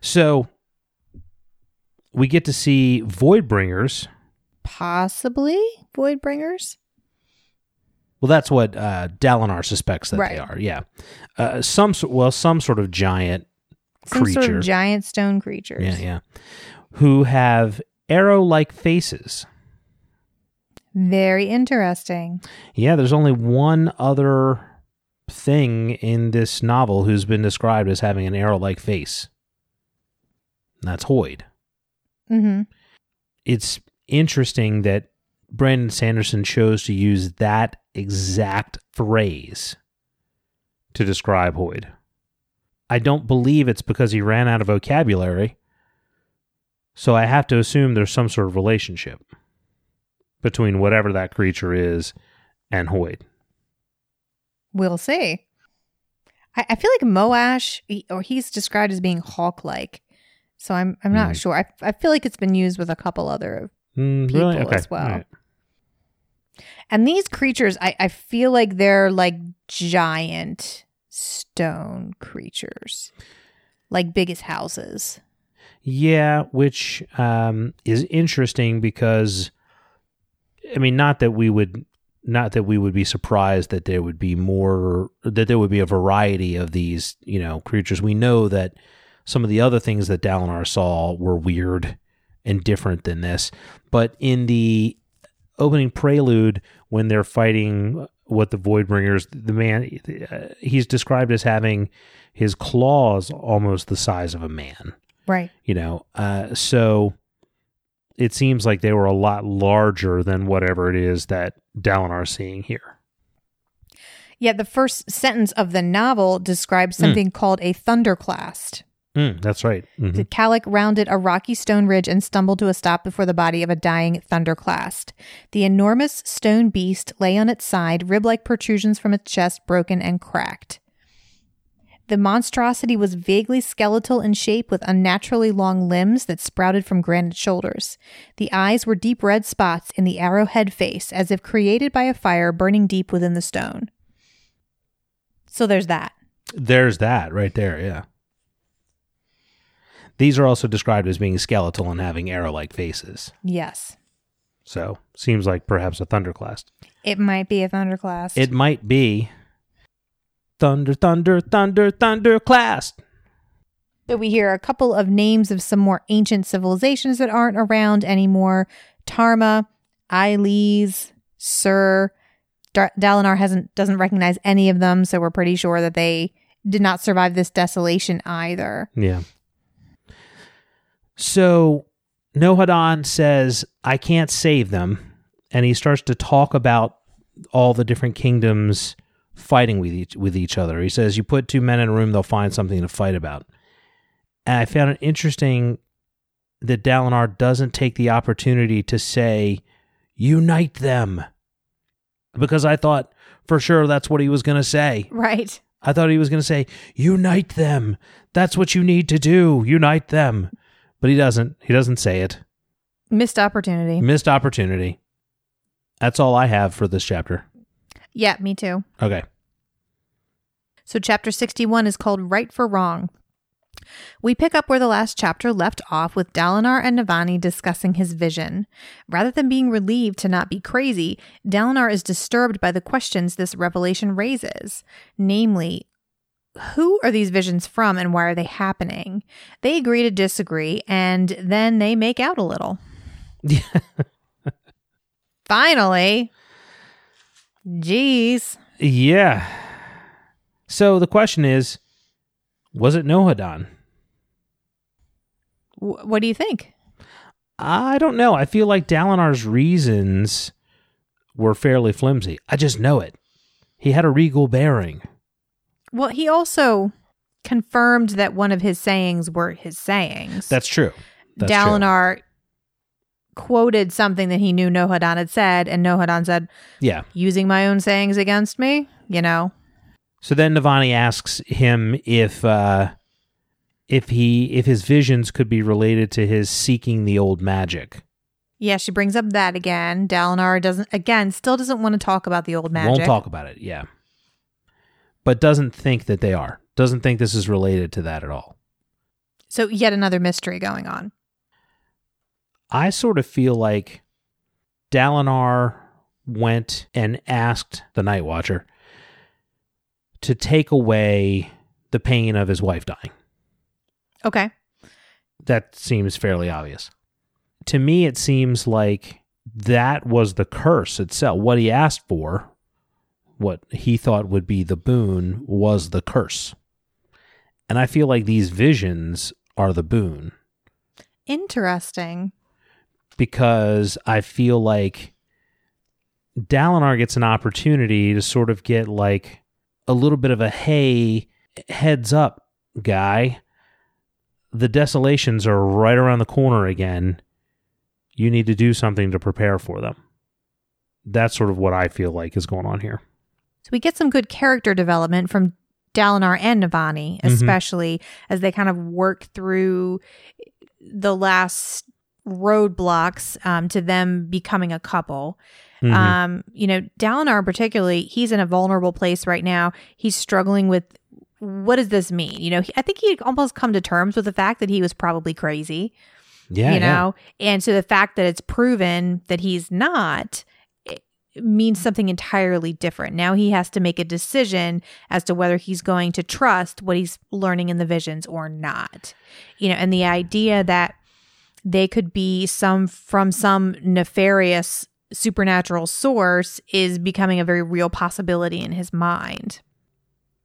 So we get to see Voidbringers. Possibly Voidbringers? Well, that's what uh, Dalinar suspects that they are. Yeah, uh, some well, some sort of giant Some creature. sort of giant stone creatures. Yeah, yeah. Who have arrow like faces. Very interesting. Yeah, there's only one other thing in this novel who's been described as having an arrow like face. And that's Hoid. Hmm It's interesting that Brandon Sanderson chose to use that exact phrase to describe Hoid. I don't believe it's because he ran out of vocabulary. So I have to assume there's some sort of relationship between whatever that creature is and Hoid. We'll see. I, I feel like Moash, he- or he's described as being hawk-like. So I'm I'm not Hmm. sure. I, I feel like it's been used with a couple other. Mm, People really? Okay. as well. Right. And these creatures, I, I feel like they're like giant stone creatures, like big as houses. Yeah, which um, is interesting because, I mean, not that we would, not that we would be surprised that there would be more, that there would be a variety of these, you know, creatures. We know that some of the other things that Dalinar saw were weird and different than this, but in the opening prelude when they're fighting what the Voidbringers, the man, uh, he's described as having his claws almost the size of a man Right. you know uh, so it seems like they were a lot larger than whatever it is that Dalinar is seeing here Yet the first sentence of the novel describes Hmm. something called a thunderclast. Mm, that's right Mhm. The Kalak rounded a rocky stone ridge and stumbled to a stop before the body of a dying thunderclast. The enormous stone beast lay on its side, rib like protrusions from its chest broken and cracked. The monstrosity was vaguely skeletal in shape with unnaturally long limbs that sprouted from granite shoulders. The eyes were deep red spots in the arrowhead face, as if created by a fire burning deep within the stone. So there's that. there's that right there yeah these are also described as being skeletal and having arrow-like faces Yes. so seems like perhaps a thunderclast It might be a thunderclast. it might be thunder thunder thunder thunderclast But we hear a couple of names of some more ancient civilizations that aren't around anymore. Tarma, Iles, Sur. Dar- Dalinar hasn't doesn't recognize any of them, so we're pretty sure that they did not survive this desolation either. Yeah. So Nohadon says, I can't save them. And he starts to talk about all the different kingdoms fighting with each with each other. He says, You put two men in a room, they'll find something to fight about. And I found it interesting that Dalinar doesn't take the opportunity to say, Unite them. Because I thought for sure that's what he was going to say. Right. I thought he was going to say, "Unite them. That's what you need to do. Unite them." But he doesn't. He doesn't say it. Missed opportunity. Missed opportunity. That's all I have for this chapter. Yeah, me too. Okay. So, chapter 61 is called Right for Wrong. We pick up where the last chapter left off with Dalinar and Navani discussing his vision. Rather than being relieved to not be crazy, Dalinar is disturbed by the questions this revelation raises. Namely, who are these visions from and why are they happening? They agree to disagree and then they make out a little. Finally. Jeez. Yeah. So the question is, was it Nohadon? W- what do you think? I don't know. I feel like Dalinar's reasons were fairly flimsy. I just know it. He had a regal bearing. Well, he also confirmed that one of his sayings were his sayings. That's true. That's true. Dalinar quoted something that he knew Nohadon had said, and Nohadon said, Yeah. using my own sayings against me, you know? So then Navani asks him if uh, if he if his visions could be related to his seeking the old magic. Yeah, she brings up that again. Dalinar doesn't, again, still doesn't want to talk about the old magic. Won't talk about it. Yeah. But doesn't think that they are. Doesn't think this is related to that at all. So, yet another mystery going on. I sort of feel like Dalinar went and asked the Night Watcher to take away the pain of his wife dying. Okay. That seems fairly obvious. To me, it seems like that was the curse itself. What he asked for, what he thought would be the boon, was the curse. And I feel like these visions are the boon Interesting. because I feel like Dalinar gets an opportunity to sort of get like a little bit of a hey, heads up, guy. The desolations are right around the corner again. You need to do something to prepare for them. That's sort of what I feel like is going on here. So, we get some good character development from Dalinar and Navani, Mhm. especially as they kind of work through the last roadblocks um, to them becoming a couple. Mhm. Um, you know, Dalinar particularly, he's in a vulnerable place right now. He's struggling with what does this mean? You know, he, I think he almost come to terms with the fact that he was probably crazy. yeah, you yeah. know, and so the fact that it's proven that he's not means mm-hmm. something entirely different. Now he has to make a decision as to whether he's going to trust what he's learning in the visions or not. You know, and the idea that they could be some from some nefarious supernatural source is becoming a very real possibility in his mind.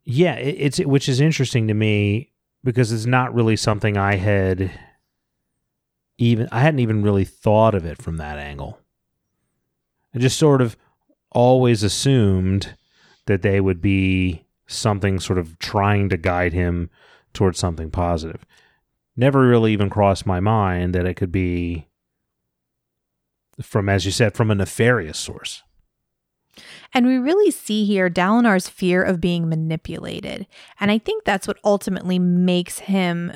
Yeah, it, it's which is interesting to me because it's not really something I had even I hadn't even really thought of it from that angle. I just sort of always assumed that they would be something sort of trying to guide him towards something positive. Never really even crossed my mind that it could be from as you said from a nefarious source. And we really see here Dalinar's fear of being manipulated. And I think that's what ultimately makes him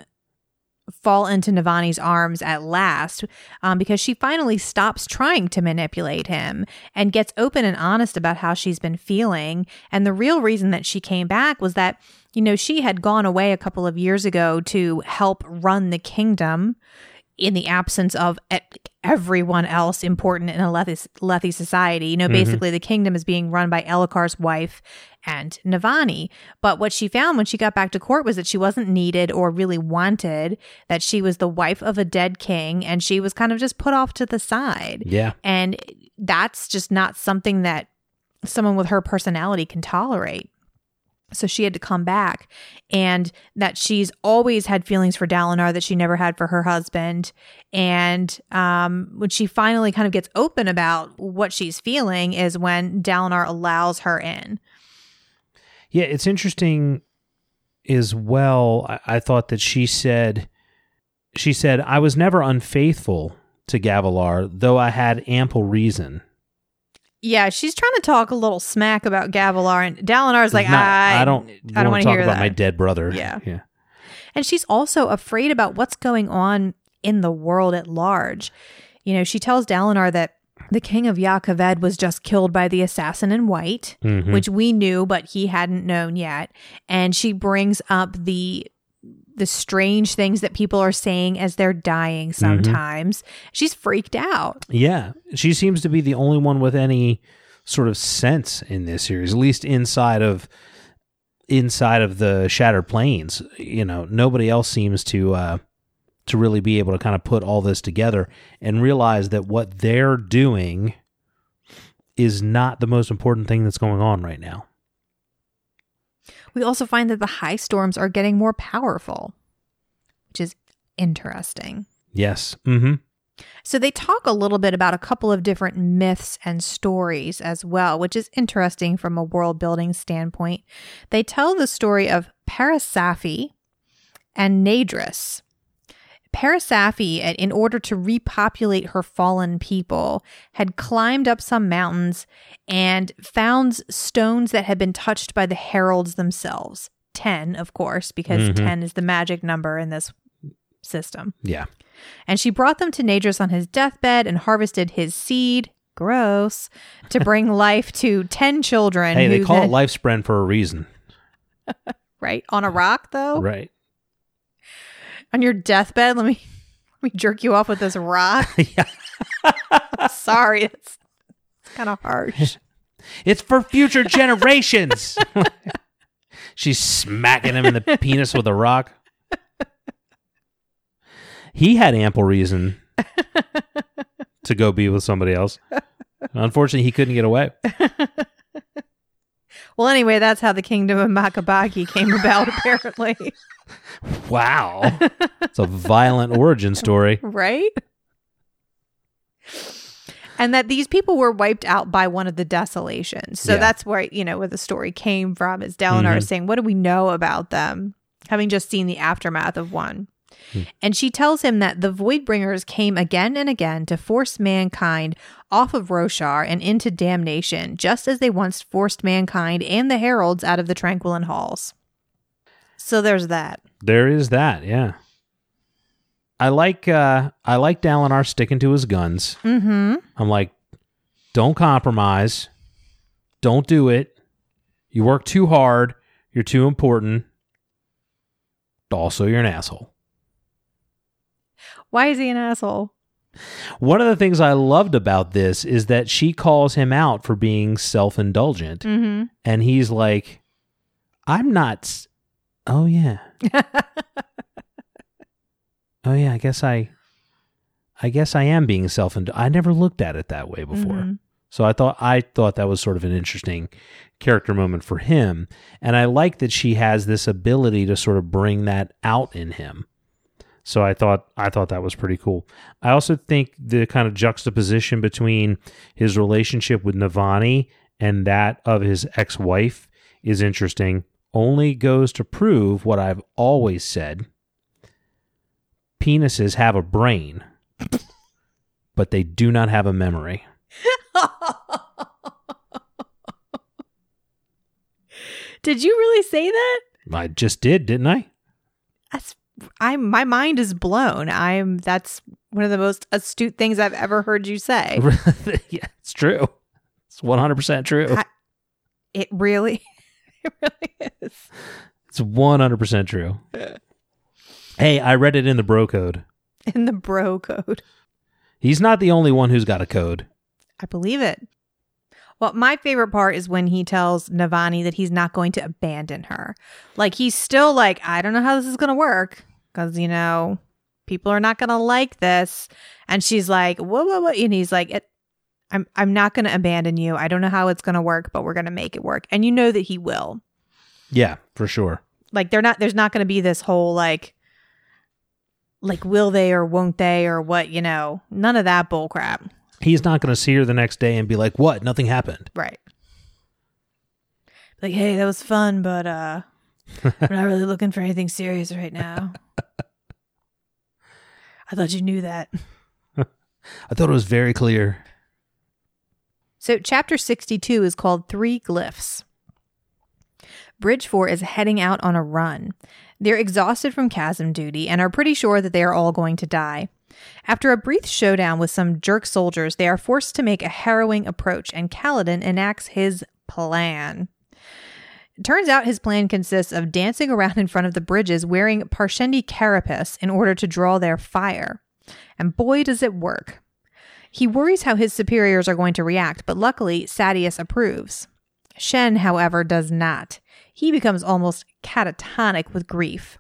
fall into Navani's arms at last um, because she finally stops trying to manipulate him and gets open and honest about how she's been feeling. And the real reason that she came back was that, you know, she had gone away a couple of years ago to help run the kingdom in the absence of everyone else important in Alethi, Lethi society. You know, Mhm. basically the kingdom is being run by Elhokar's wife and Navani. But what she found when she got back to court was that she wasn't needed or really wanted, that she was the wife of a dead king and she was kind of just put off to the side. Yeah. And that's just not something that someone with her personality can tolerate. So she had to come back, and that she's always had feelings for Dalinar that she never had for her husband. And um, when she finally kind of gets open about what she's feeling, is when Dalinar allows her in. Yeah, it's interesting as well. I, I thought that she said, she said, I was never unfaithful to Gavilar, though I had ample reason. Yeah, she's trying to talk a little smack about Gavilar, and Dalinar's like, Not- I, I don't, I don't want to hear about that. my dead brother. Yeah. yeah, And she's also afraid about what's going on in the world at large. You know, she tells Dalinar that the king of Jah Keved was just killed by the assassin in white, Mhm. which we knew, but he hadn't known yet. And she brings up the the strange things that people are saying as they're dying sometimes. She's freaked out. Yeah, she seems to be the only one with any sort of sense in this series, at least inside of inside of the Shattered Plains. You know, nobody else seems to uh, to really be able to kind of put all this together and realize that what they're doing is not the most important thing that's going on right now. We also find that the high storms are getting more powerful, which is interesting. Yes. Mm-hmm. So they talk a little bit about a couple of different myths and stories as well, which is interesting from a world building standpoint. They tell the story of Parasaphi and Nadris. Parasaphi, in order to repopulate her fallen people, had climbed up some mountains and found stones that had been touched by the heralds themselves. 10, of course, because Mhm. 10 is the magic number in this system. Yeah. And she brought them to Nadris on his deathbed and harvested his seed. Gross. To bring life to 10 children. Hey, they call then- it life spread for a reason, Right? On a rock, though? right? On your deathbed? Let me, let me jerk you off with this rock. yeah. Sorry. It's, it's kind of harsh. It's for future generations. She's smacking him in the penis with a rock. He had ample reason to go be with somebody else. Unfortunately, he couldn't get away. Well, anyway, that's how the kingdom of Makabaki came about, apparently. Wow. It's a violent origin story. right? And that these people were wiped out by one of the desolations. So Yeah. that's where, you know, where the story came from is Dalinar is saying, What do we know about them? Having just seen the aftermath of one. Hmm. And she tells him that the Voidbringers came again and again to force mankind off of Roshar and into damnation, just as they once forced mankind and the heralds out of the Tranquiline Halls. So there's that. There is that, yeah. I like uh I like Dalinar sticking to his guns. Mm-hmm. I'm like, don't compromise. Don't do it. You work too hard. You're too important. Also, you're an asshole. Why is he an asshole? One of the things I loved about this is that she calls him out for being self indulgent. Mm-hmm. And he's like, I'm not. Oh, yeah. Oh, yeah. I guess I. I guess I am being self indulgent. I never looked at it that way before. Mhm. So I thought I thought that was sort of an interesting character moment for him, and I like that she has this ability to sort of bring that out in him. So I thought I thought that was pretty cool. I also think the kind of juxtaposition between his relationship with Navani and that of his ex-wife is interesting. Only goes to prove what I've always said. Penises have a brain, but they do not have a memory. Did you really say that? I just did, didn't I? That's I'm my mind is blown. I'm that's one of the most astute things I've ever heard you say. yeah, it's true. It's 100% true. I- It really it really is. It's 100% true. Hey, I read it in the bro code. In the bro code. He's not the only one who's got a code. I believe it. Well, my favorite part is when he tells Navani that he's not going to abandon her. Like he's still like, I don't know how this is going to work because you know people are not going to like this, and she's like, whoa, whoa, whoa, and he's like, I'm I'm not going to abandon you. I don't know how it's going to work, but we're going to make it work, and you know that he will. Yeah, for sure. Like they're not. There's not going to be this whole like. Like, will they or won't they or what, you know? None of that bull crap. He's not going to see her the next day and be like, "What? Nothing happened." Right. Like, hey, that was fun, but uh we're not really looking for anything serious right now. I thought you knew that. I thought it was very clear. So, chapter 62 is called Three Glyphs. Bridge 4 is heading out on a run. They're exhausted from chasm duty and are pretty sure that they are all going to die. After a brief showdown with some jerk soldiers, they are forced to make a harrowing approach, and Kaladin enacts his plan. Turns out his plan consists of dancing around in front of the bridges wearing Parshendi carapace in order to draw their fire. And boy, does it work. He worries how his superiors are going to react, but luckily, Sadeas approves. Shen, however, does not. He becomes almost catatonic with grief.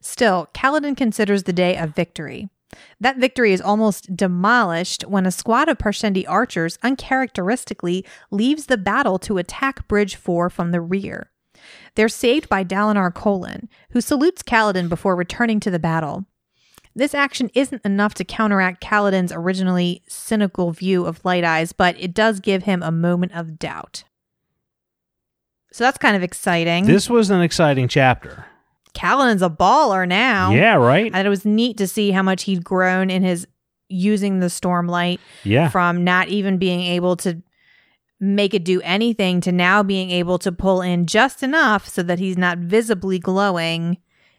Still, Kaladin considers the day a victory. That victory is almost demolished when a squad of Parshendi archers uncharacteristically leaves the battle to attack Bridge 4 from the rear. They're saved by Dalinar Kholin, who salutes Kaladin before returning to the battle. This action isn't enough to counteract Kaladin's originally cynical view of Light Eyes, but it does give him a moment of doubt. So that's kind of exciting. This was an exciting chapter. Kaladin's a baller now. Yeah, right? And it was neat to see how much he'd grown in his using the stormlight Yeah. from not even being able to make it do anything to now being able to pull in just enough so that he's not visibly glowing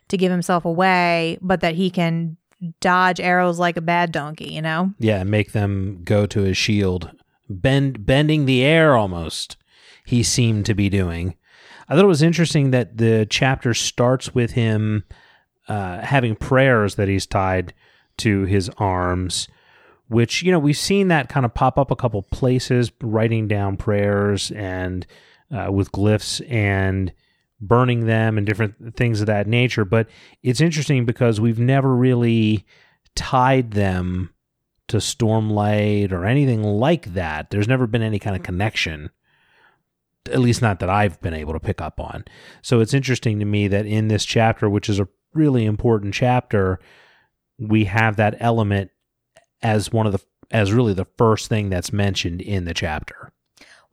to give himself away, but that he can dodge arrows like a bad donkey, you know? Yeah, make them go to his shield. Bend bending the air almost. He seemed to be doing. I thought it was interesting that the chapter starts with him uh, having prayers that he's tied to his arms, which, you know, we've seen that kind of pop up a couple places, writing down prayers and uh, with glyphs and burning them and different things of that nature. But it's interesting because we've never really tied them to Stormlight or anything like that. There's never been any kind of connection at least not that I've been able to pick up on. So it's interesting to me that in this chapter, which is a really important chapter, we have that element as one of the as really the first thing that's mentioned in the chapter.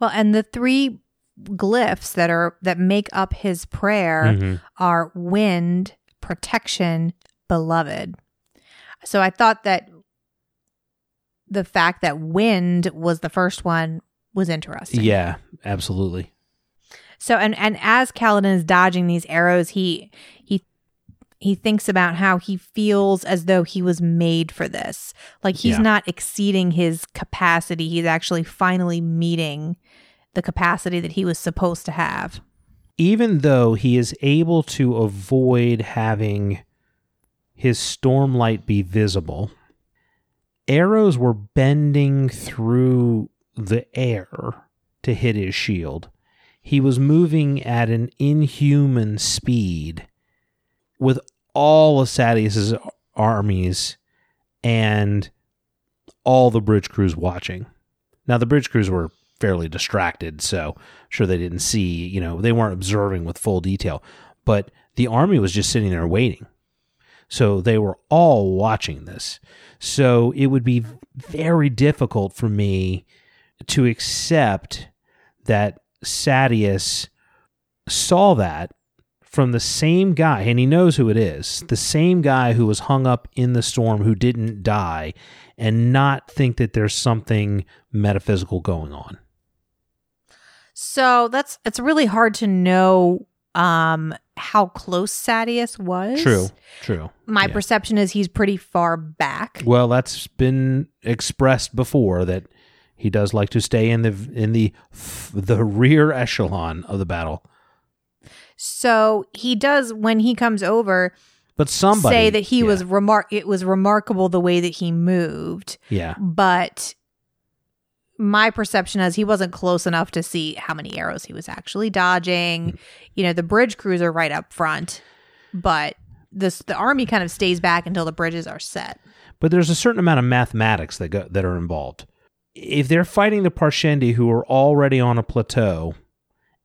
Well, and the three glyphs that are that make up his prayer Mhm. are wind, protection, beloved. So I thought that the fact that wind was the first one was interesting. Yeah, absolutely. So and and as Kaladin is dodging these arrows, he he he thinks about how he feels as though he was made for this. Like he's Yeah. not exceeding his capacity. He's actually finally meeting the capacity that he was supposed to have. Even though he is able to avoid having his stormlight be visible, arrows were bending through the air to hit his shield. He was moving at an inhuman speed with all of Sadeas's armies and all the bridge crews watching. Now the bridge crews were fairly distracted, so I'm sure they didn't see, you know, they weren't observing with full detail, but the army was just sitting there waiting. So they were all watching this. So it would be very difficult for me to accept that Sadeas saw that from the same guy, and he knows who it is, the same guy who was hung up in the storm who didn't die, and not think that there's something metaphysical going on. So that's it's really hard to know um how close Sadeas was. True, true. My Yeah. perception is he's pretty far back. Well, that's been expressed before that he does like to stay in the in the the rear echelon of the battle. So he does when he comes over But somebody say that he yeah, was remark it was remarkable the way that he moved, yeah, but my perception is he wasn't close enough to see how many arrows he was actually dodging. You know, the bridge crews are right up front, but this the army kind of stays back until the bridges are set. but there's a certain amount of mathematics that go, that are involved. If they're fighting the Parshendi who are already on a plateau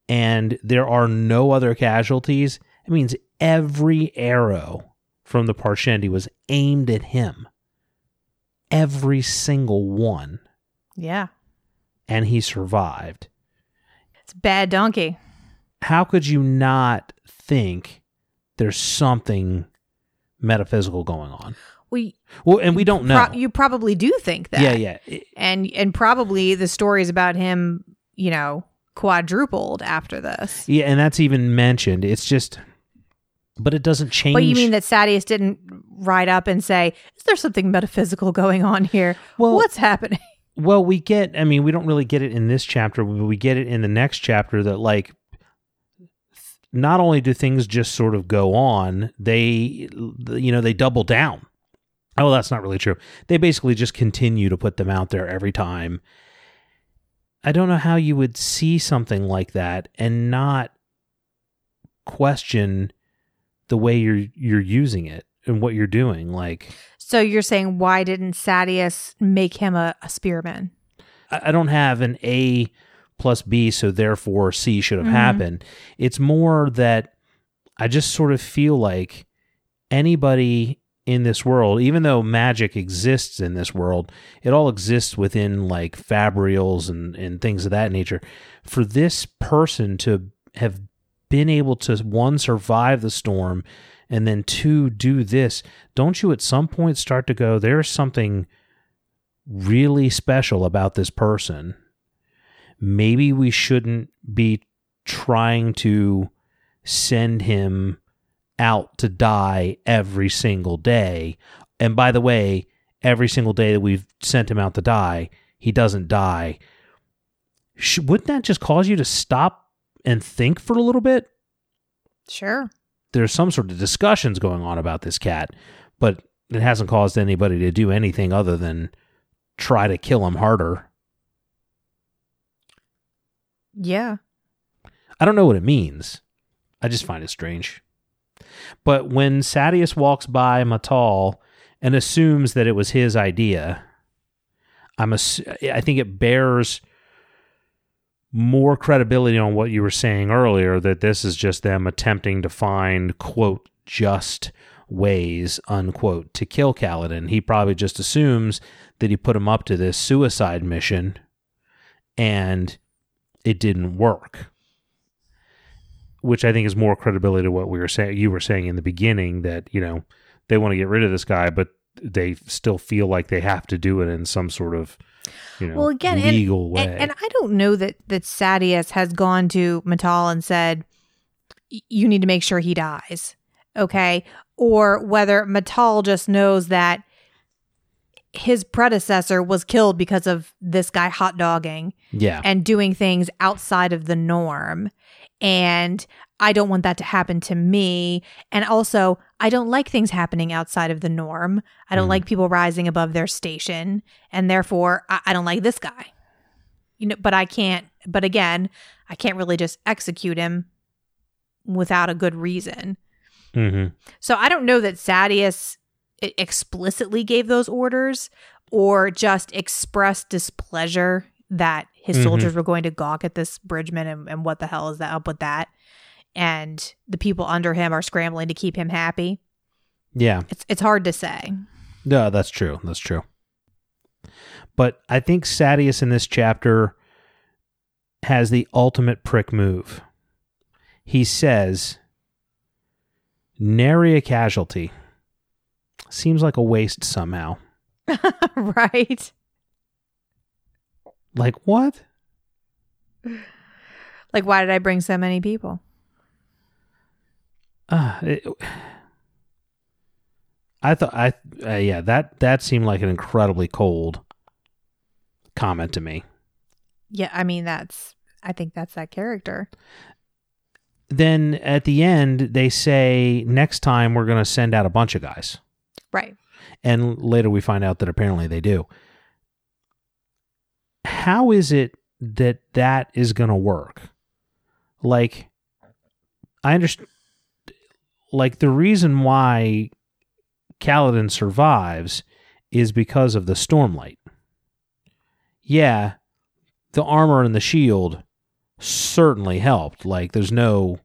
and there are no other casualties, it means every arrow from the Parshendi was aimed at him. Every single one. Yeah. And he survived. It's bad donkey. How could you not think there's something metaphysical going on? We Well, and we don't know. pro- you probably do think that. yeah, yeah. It- And and probably the stories about him, you know, quadrupled after this. Yeah, and that's even mentioned. It's just, but it doesn't change. But you mean that Sadeas didn't ride up and say, "Is there something metaphysical going on here? Well- What's happening?" Well, we get. I mean, we don't really get it in this chapter, but we get it in the next chapter. That like not only do things just sort of go on, they, you know, they double down. Oh, that's not really true. They basically just continue to put them out there every time. I don't know how you would see something like that and not question the way you're you're using it and what you're doing. Like, So you're saying why didn't Sadeas make him a, a spearman? I I don't have an A plus B, so therefore C should have Mhm. happened. It's more that I just sort of feel like anybody in this world, even though magic exists in this world, it all exists within like fabrials and, and things of that nature. For this person to have been able to one survive the storm and then two do this, don't you at some point start to go, there's something really special about this person? Maybe we shouldn't be trying to send him out to die every single day. And by the way, every single day that we've sent him out to die, he doesn't die. Sh- wouldn't that just cause you to stop and think for a little bit? Sure. There's some sort of discussions going on about this cat, but it hasn't caused anybody to do anything other than try to kill him harder. Yeah. I don't know what it means. I just find it strange. But when Sadeas walks by Matal and assumes that it was his idea, I'm ass- I think it bears more credibility on what you were saying earlier that this is just them attempting to find quote just ways unquote to kill Kaladin. He probably just assumes that he put him up to this suicide mission and it didn't work which I think is more credibility to what we were saying. You were saying in the beginning that you know they want to get rid of this guy, but they still feel like they have to do it in some sort of you know Well, again, and- legal way. And, and I don't know that that Sadeas has gone to Matal and said, "You need to make sure he dies," okay? Or whether Matal just knows that his predecessor was killed because of this guy hot dogging yeah, and doing things outside of the norm. And I don't want that to happen to me. And also, I don't like things happening outside of the norm. I don't Mhm. like people rising above their station. And therefore, I, I don't like this guy. You know, but I can't, but again, I can't really just execute him without a good reason. hmm So I don't know that Sadeas explicitly gave those orders or just expressed displeasure that his Mhm. soldiers were going to gawk at this bridgeman and, and what the hell is that up with that? And the people under him are scrambling to keep him happy. yeah. It's it's hard to say. No, that's true. That's true. But I think Sadeas in this chapter has the ultimate prick move. He says, "Nary a casualty." Seems like a waste somehow. right? Like what? Like why did I bring so many people? Uh, it, I thought I uh, yeah that that seemed like an incredibly cold comment to me. Yeah, I mean that's I think that's that character. Then at the end they say next time we're going to send out a bunch of guys, Right. and later we find out that apparently they do. How is it that that is going to work? Like, I understand. Like the reason why Kaladin survives is because of the stormlight. Yeah, the armor and the shield certainly helped. Like there's no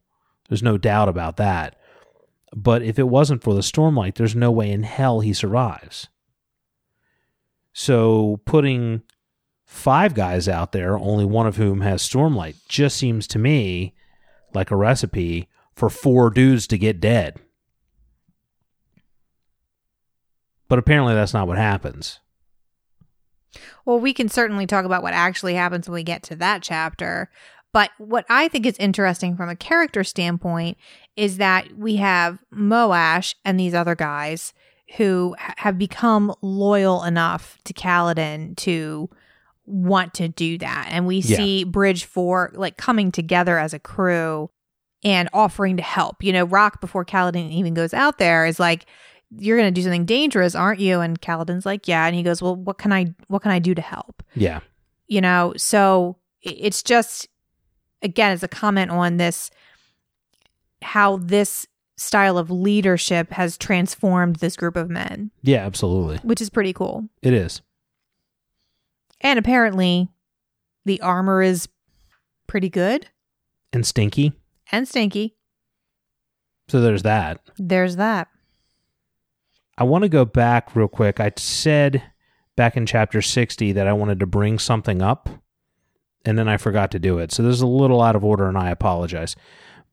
there's no doubt about that. But if it wasn't for the stormlight, there's no way in hell he survives. So putting five guys out there, only one of whom has stormlight, just seems to me like a recipe for four dudes to get dead. But apparently that's not what happens. Well, we can certainly talk about what actually happens when we get to that chapter. But what I think is interesting from a character standpoint is that we have Moash and these other guys who ha- have become loyal enough to Kaladin to want to do that. And we Yeah. see Bridge 4 like coming together as a crew and offering to help. You know, Rock before Kaladin even goes out there is like, "You're going to do something dangerous, aren't you?" And Kaladin's like, "Yeah." And he goes, "Well, what can I what can I do to help?" Yeah. You know, so it's just again, it's a comment on this how this style of leadership has transformed this group of men, Yeah, absolutely. which is pretty cool. It is. And apparently, the armor is pretty good And stinky. and stinky. So there's that. There's that. I want to go back real quick. I said back in chapter 60 that I wanted to bring something up, and then I forgot to do it. So this is a little out of order, and I apologize.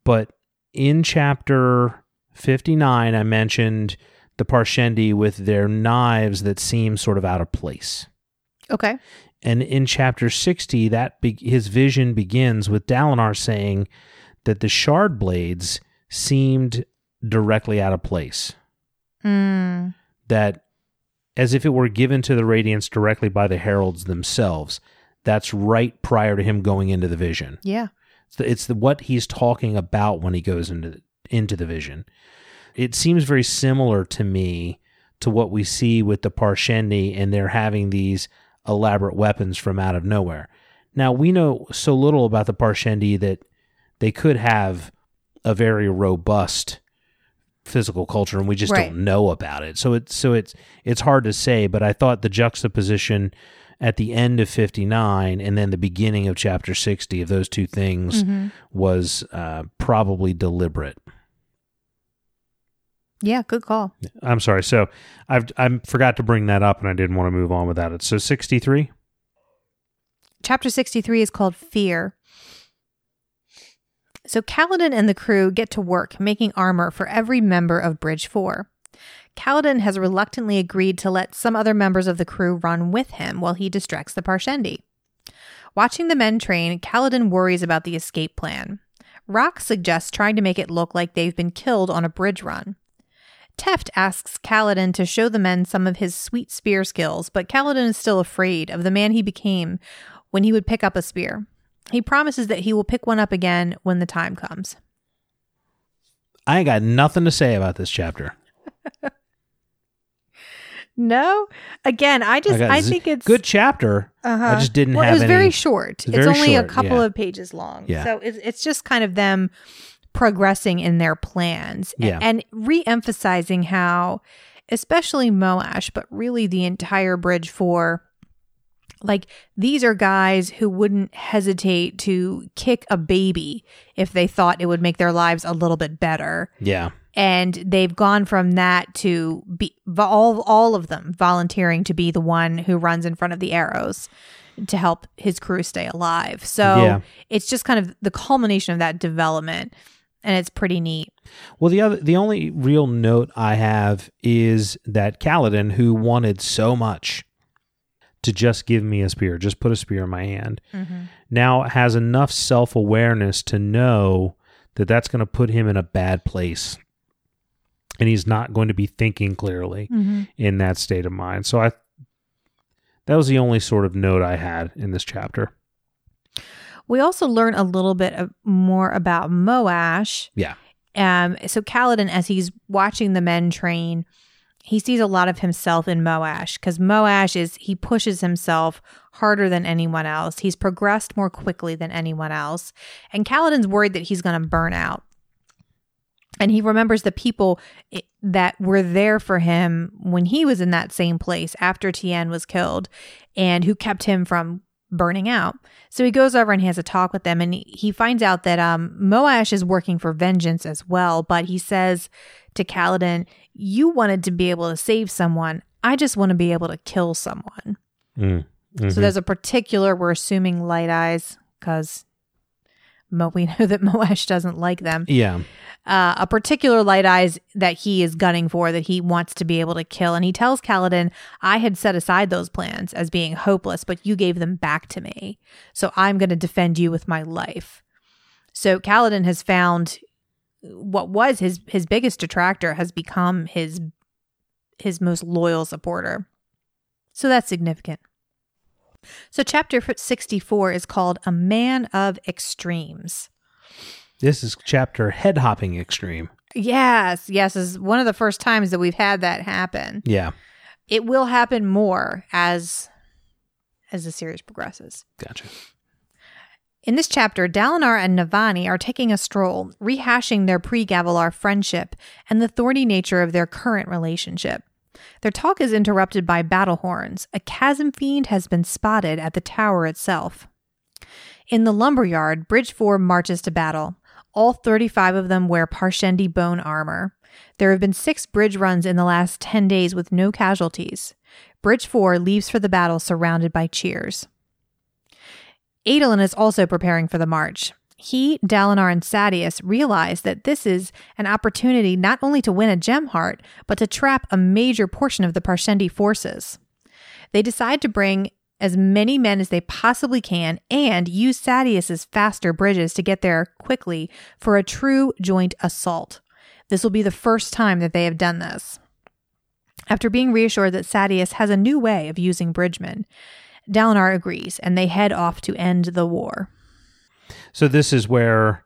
But in chapter 59, I mentioned the Parshendi with their knives that seem sort of out of place. Okay. And in chapter 60, that be- his vision begins with Dalinar saying that the shard blades seemed directly out of place Mm. that as if it were given to the radiance directly by the heralds themselves that's right prior to him going into the vision Yeah. it's, the, it's the, what he's talking about when he goes into into the vision it seems very similar to me to what we see with the parshendi and they're having these elaborate weapons from out of nowhere now we know so little about the parshendi that they could have a very robust physical culture and we just Right. don't know about it so it's so it's it's hard to say but i thought the juxtaposition at the end of 59 and then the beginning of chapter 60 of those two things Mhm. was uh, probably deliberate Yeah. Good call. i'm sorry so i've i forgot to bring that up and i didn't want to move on without it so 63 Chapter 63 is called Fear. So Kaladin and the crew get to work making armor for every member of Bridge 4. Kaladin has reluctantly agreed to let some other members of the crew run with him while he distracts the Parshendi. Watching the men train, Kaladin worries about the escape plan. Rock suggests trying to make it look like they've been killed on a bridge run. Teft asks Kaladin to show the men some of his sweet spear skills, but Kaladin is still afraid of the man he became when he would pick up a spear. He promises that he will pick one up again when the time comes. i ain't got nothing to say about this chapter No, again, I just I, z- think it's good chapter Uh-huh. i just didn't well, have it was any very short. It's It's, very only short, a couple yeah. of pages long. Yeah. So it's it's just kind of them progressing in their plans Yeah. and re-emphasizing how, especially Moash, but really the entire Bridge 4 like these are guys who wouldn't hesitate to kick a baby if they thought it would make their lives a little bit better yeah and they've gone from that to be all all of them volunteering to be the one who runs in front of the arrows to help his crew stay alive. So Yeah. it's just kind of the culmination of that development and it's pretty neat. Well, the other, the only real note I have is that Kaladin, who wanted so much to just give me a spear, just put a spear in my hand, mm-hmm. now has enough self awareness to know that that's going to put him in a bad place, and he's not going to be thinking clearly mm-hmm. in that state of mind. So I, that was the only sort of note I had in this chapter. We also learn a little bit of, more about Moash. Yeah, Um, so Kaladin, as he's watching the men train, he sees a lot of himself in Moash because Moash is he pushes himself harder than anyone else. He's progressed more quickly than anyone else, and Kaladin's worried that he's going to burn out. And he remembers the people that were there for him when he was in that same place after Tien was killed, and who kept him from burning out. So he goes over and he has a talk with them, and he- finds out that um, Moash is working for vengeance as well. But he says to Kaladin, "You wanted to be able to save someone. I just want to be able to kill someone." Mm. So Mhm. there's a particular. We're assuming light eyes because Mo, we know that Moash doesn't like them. yeah, Uh, a particular light eyes that he is gunning for that he wants to be able to kill, and he tells Kaladin, "I had set aside those plans as being hopeless, but you gave them back to me, so I'm going to defend you with my life." So Kaladin has found what was his his biggest detractor has become his his most loyal supporter. So that's significant. So chapter 64 is called A Man of Extremes. This is chapter head hopping extreme. Yes, yes, is one of the first times that we've had that happen. Yeah, It will happen more as as the series progresses. gotcha. In this chapter, Dalinar and Navani are taking a stroll, rehashing their pre Gavilar friendship and the thorny nature of their current relationship. Their talk is interrupted by battle horns. A chasm fiend has been spotted at the tower itself. In the lumberyard, Bridge 4 marches to battle. All 35 of them wear Parshendi bone armor. There have been six bridge runs in the last 10 days with no casualties. Bridge 4 leaves for the battle surrounded by cheers. Adolin is also preparing for the march. He, Dalinar, and Sadeas realize that this is an opportunity not only to win a gem heart, but to trap a major portion of the Parshendi forces. They decide to bring as many men as they possibly can and use Sadeas's faster bridges to get there quickly for a true joint assault. This will be the first time that they have done this. After being reassured that Sadeas has a new way of using bridgemen, Dalinar agrees and they head off to end the war. So this is where,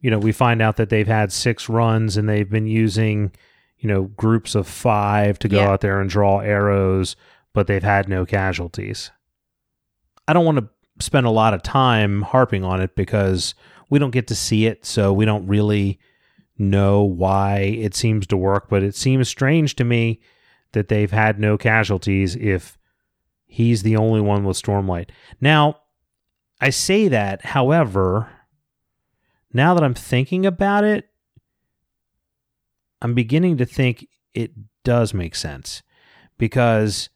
you know, we find out that they've had six runs and they've been using, you know, groups of five to go Yeah. out there and draw arrows, but they've had no casualties. I don't want to spend a lot of time harping on it because we don't get to see it, so we don't really know why it seems to work, but it seems strange to me that they've had no casualties if he's the only one with Stormlight. Now, I say that, however, now that I'm thinking about it, I'm beginning to think it does make sense because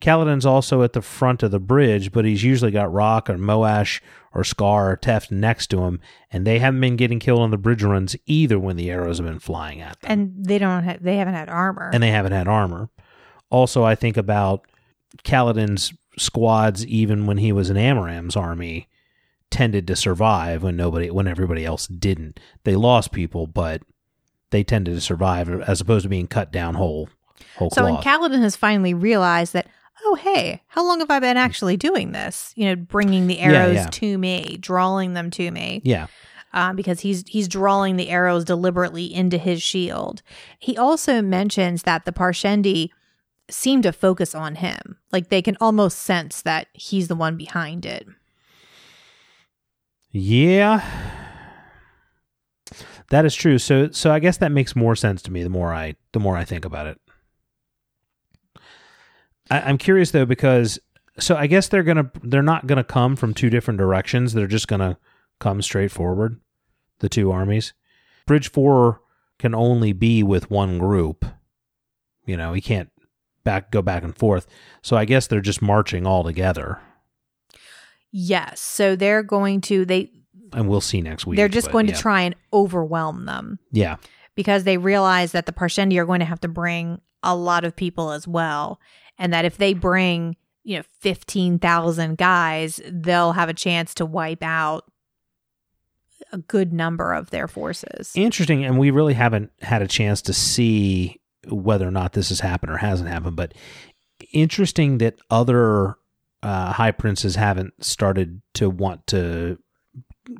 Kaladin's also at the front of the bridge, but he's usually got Rock or Moash or Scar or Teft next to him, and they haven't been getting killed on the bridge runs either when the arrows have been flying at them And they don't have they haven't had armor. and they haven't had armor. Also, I think about Kaladin's squads, even when he was in Amaram's army, tended to survive when nobody, when everybody else didn't. They lost people, but they tended to survive as opposed to being cut down whole, whole so when. Kaladin has finally realized that, oh hey, how long have I been actually doing this? You know, bringing the Yeah, arrows yeah. to me, drawing them to me. yeah, um, because he's he's drawing the arrows deliberately into his shield. He also mentions that the Parshendi seem to focus on him, like they can almost sense that he's the one behind it. yeah, that is true. So, so I guess that makes more sense to me the more I the more I think about it. I, I'm curious though because so I guess they're gonna they're not gonna come from two different directions. They're just gonna come straight forward. The two armies. Bridge four can only be with one group. You know, he can't back go back and forth. So I guess they're just marching all together, Yes, so they're going to they and we'll see next week. they're just but going yeah. to try and overwhelm them Yeah, because they realize that the Parshendi are going to have to bring a lot of people as well, and that if they bring you know fifteen thousand guys, they'll have a chance to wipe out a good number of their forces. interesting. And we really haven't had a chance to see whether or not this has happened or hasn't happened. But interesting that other uh, high princes haven't started to want to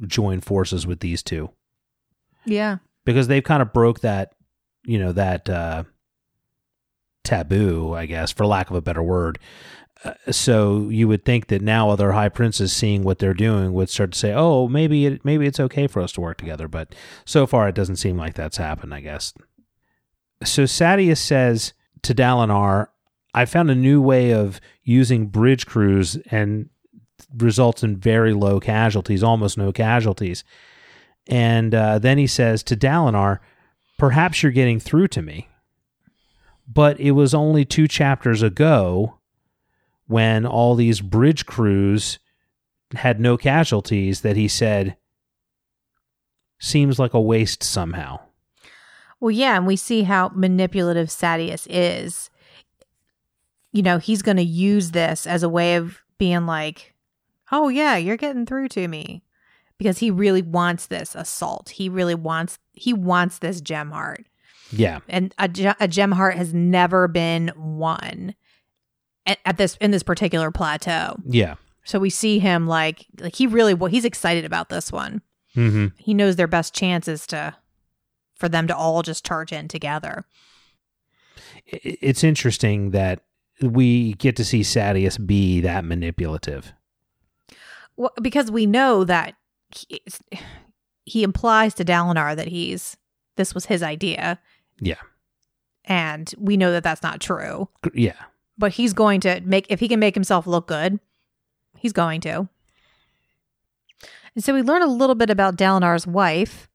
join forces with these two yeah. because they've kind of broke that, you know, that uh, taboo, I guess, for lack of a better word. Uh, so you would think that now other high princes seeing what they're doing would start to say, "Oh, maybe it maybe it's okay for us to work together." But so far, it doesn't seem like that's happened. I guess. So Sadeas says to Dalinar, "I found a new way of using bridge crews and results in very low casualties, almost no casualties." And uh, then he says to Dalinar, Perhaps you're getting through to me. But it was only two chapters ago when all these bridge crews had no casualties that he said, Seems like a waste somehow. Well, yeah, and we see how manipulative Sadeas is. You know, he's going to use this as a way of being like, "Oh yeah, you're getting through to me." Because he really wants this assault. He really wants he wants this gem heart. Yeah. And a, a gem heart has never been won at, at this in this particular plateau. Yeah. So we see him like like he really well, he's excited about this one. hmm He knows their best chance is to for them to all just charge in together. It's interesting that we get to see Sadeas be that manipulative. Well, because we know that he, he implies to Dalinar that he's this was his idea. Yeah. And we know that that's not true. Yeah. But he's going to make if he can make himself look good, he's going to. And so we learn a little bit about Dalinar's wife.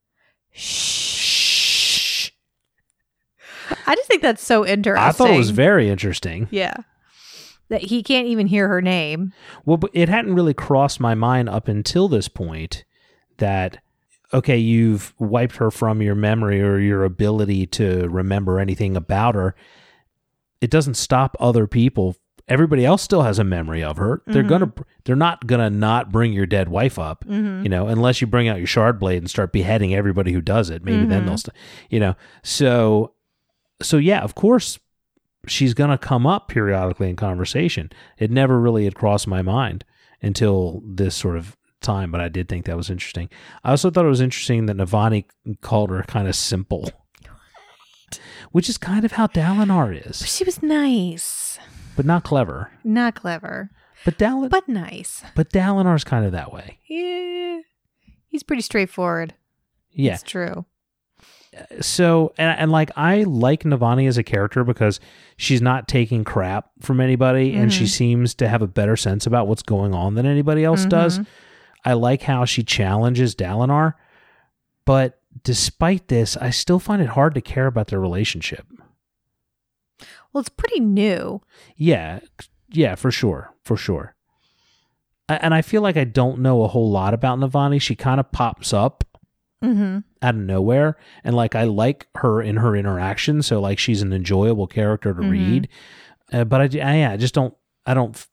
Shh. I just think that's so interesting. I thought it was very interesting. yeah. That he can't even hear her name. Well, but it hadn't really crossed my mind up until this point that okay, you've wiped her from your memory or your ability to remember anything about her. It doesn't stop other people. Everybody else still has a memory of her. They're Mhm. gonna they're not gonna not bring your dead wife up. Mm-hmm. You know, unless you bring out your shard blade and start beheading everybody who does it. Maybe then Mhm. they'll, st- you know. So, so yeah, of course, she's gonna come up periodically in conversation. It never really had crossed my mind until this sort of time, but I did think that was interesting. I also thought it was interesting that Navani called her kind of simple, which is kind of how Dalinar is, She was nice. but not clever. Not clever, But Dal, but, but nice. but Dalinar's kind of that way. Yeah. He's pretty straightforward. Yeah. It's true. So and, and like I like Navani as a character because she's not taking crap from anybody and she Mhm. seems to have a better sense about what's going on than anybody else does. Mhm. I like how she challenges Dalinar, but despite this, I still find it hard to care about their relationship. Well, it's pretty new. Yeah, yeah, for sure, for sure. And I feel like I don't know a whole lot about Navani. She kind of pops up Mm-hmm. Out of nowhere. And like i like her in her interaction. So like she's an enjoyable character to Mhm. read. Uh, but I, I yeah i just don't i don't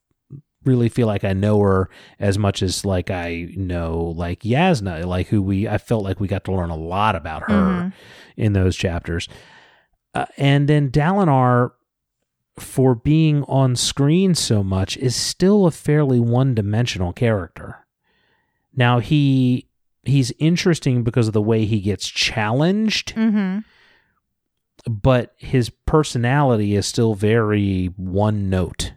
really feel like i know her as much as like i know like Jasnah like who we i felt like we got to learn a lot about her Mhm. in those chapters. Uh, and then dalinar for being on screen so much is still a fairly one-dimensional character. Now he he's interesting because of the way he gets challenged, Mm-hmm. but his personality is still very one note.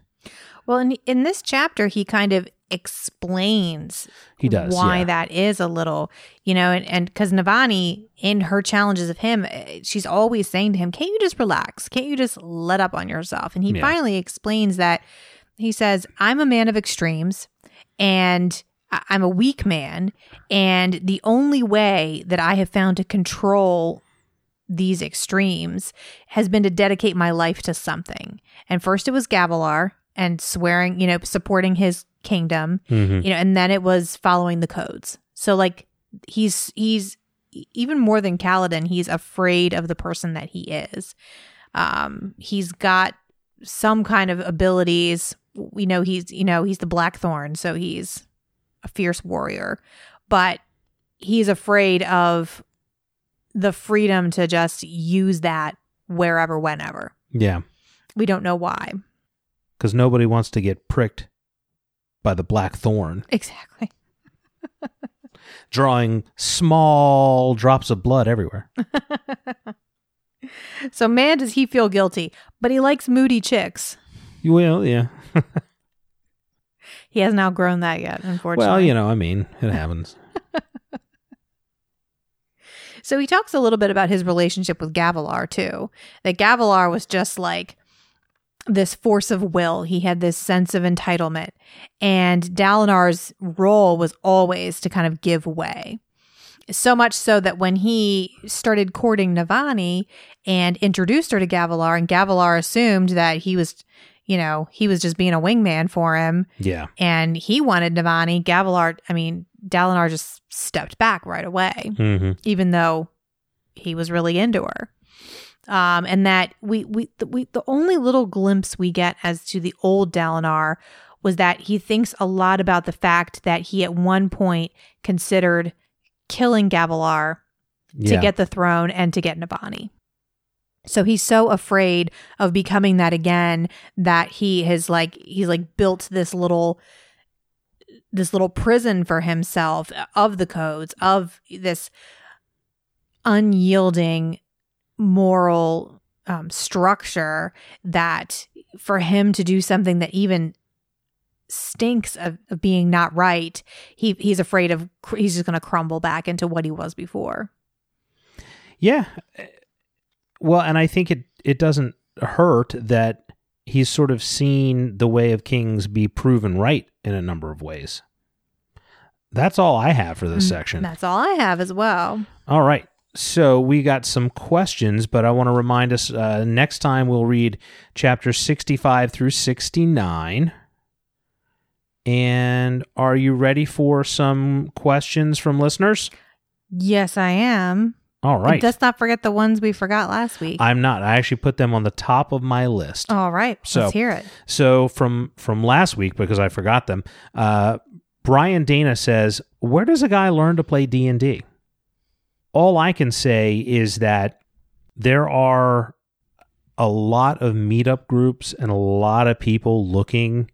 Well, in in this chapter, he kind of explains He does. why yeah. that is a little, you know, and and because Navani in her challenges of him, eh, she's always saying to him, "Can't you just relax? Can't you just let up on yourself?" And he Yeah. finally explains that he says, "I'm a man of extremes, and I'm a weak man, and the only way that I have found to control." These extremes has been to dedicate my life to something. And first it was Gavilar and swearing, you know, supporting his kingdom Mhm. you know and then it was following the codes so like he's he's even more than Kaladin he's afraid of the person that he is um he's got some kind of abilities we know he's you know he's the blackthorn so he's a fierce warrior but he's afraid of the freedom to just use that wherever whenever Yeah, we don't know why because nobody wants to get pricked by the black thorn, exactly drawing small drops of blood everywhere. So man, does he feel guilty, but he likes moody chicks. Well, yeah. He hasn't outgrown that yet, unfortunately. Well, you know, I mean, it happens. So he talks a little bit about his relationship with Gavilar too. That Gavilar was just like this force of will. He had this sense of entitlement, and Dalinar's role was always to kind of give way. So much so that when he started courting Navani and introduced her to Gavilar, and Gavilar assumed that he was, you know, he was just being a wingman for him, Yeah. and he wanted Navani. Gavilar, I mean, Dalinar just stepped back right away hmm even though he was really into her. Um, and that we we the, we the only little glimpse we get as to the old Dalinar was that he thinks a lot about the fact that he at one point considered killing Gavilar to get the throne and to get Navani. So he's so afraid of becoming that again that he has like he's like built this little this little prison for himself of the codes of this unyielding moral um, structure that for him to do something that even stinks of, of being not right he he's afraid of he's just going to crumble back into what he was before Yeah. Well, and I think it it doesn't hurt that he's sort of seen the way of kings be proven right in a number of ways. That's all I have for this Mm, section. that's all i have as well All right. So we got some questions, but I want to remind us uh, next time we'll read chapter 65 through 69. And are you ready for some questions from listeners? yes i am All And let's not forget the ones we forgot last week I'm not. I actually put them on the top of my list. all right So- let's hear it So from from last week because I forgot them, uh, Brian Dana says, "Where does a guy learn to play D and D?" All I can say is that there are a lot of meetup groups and a lot of people looking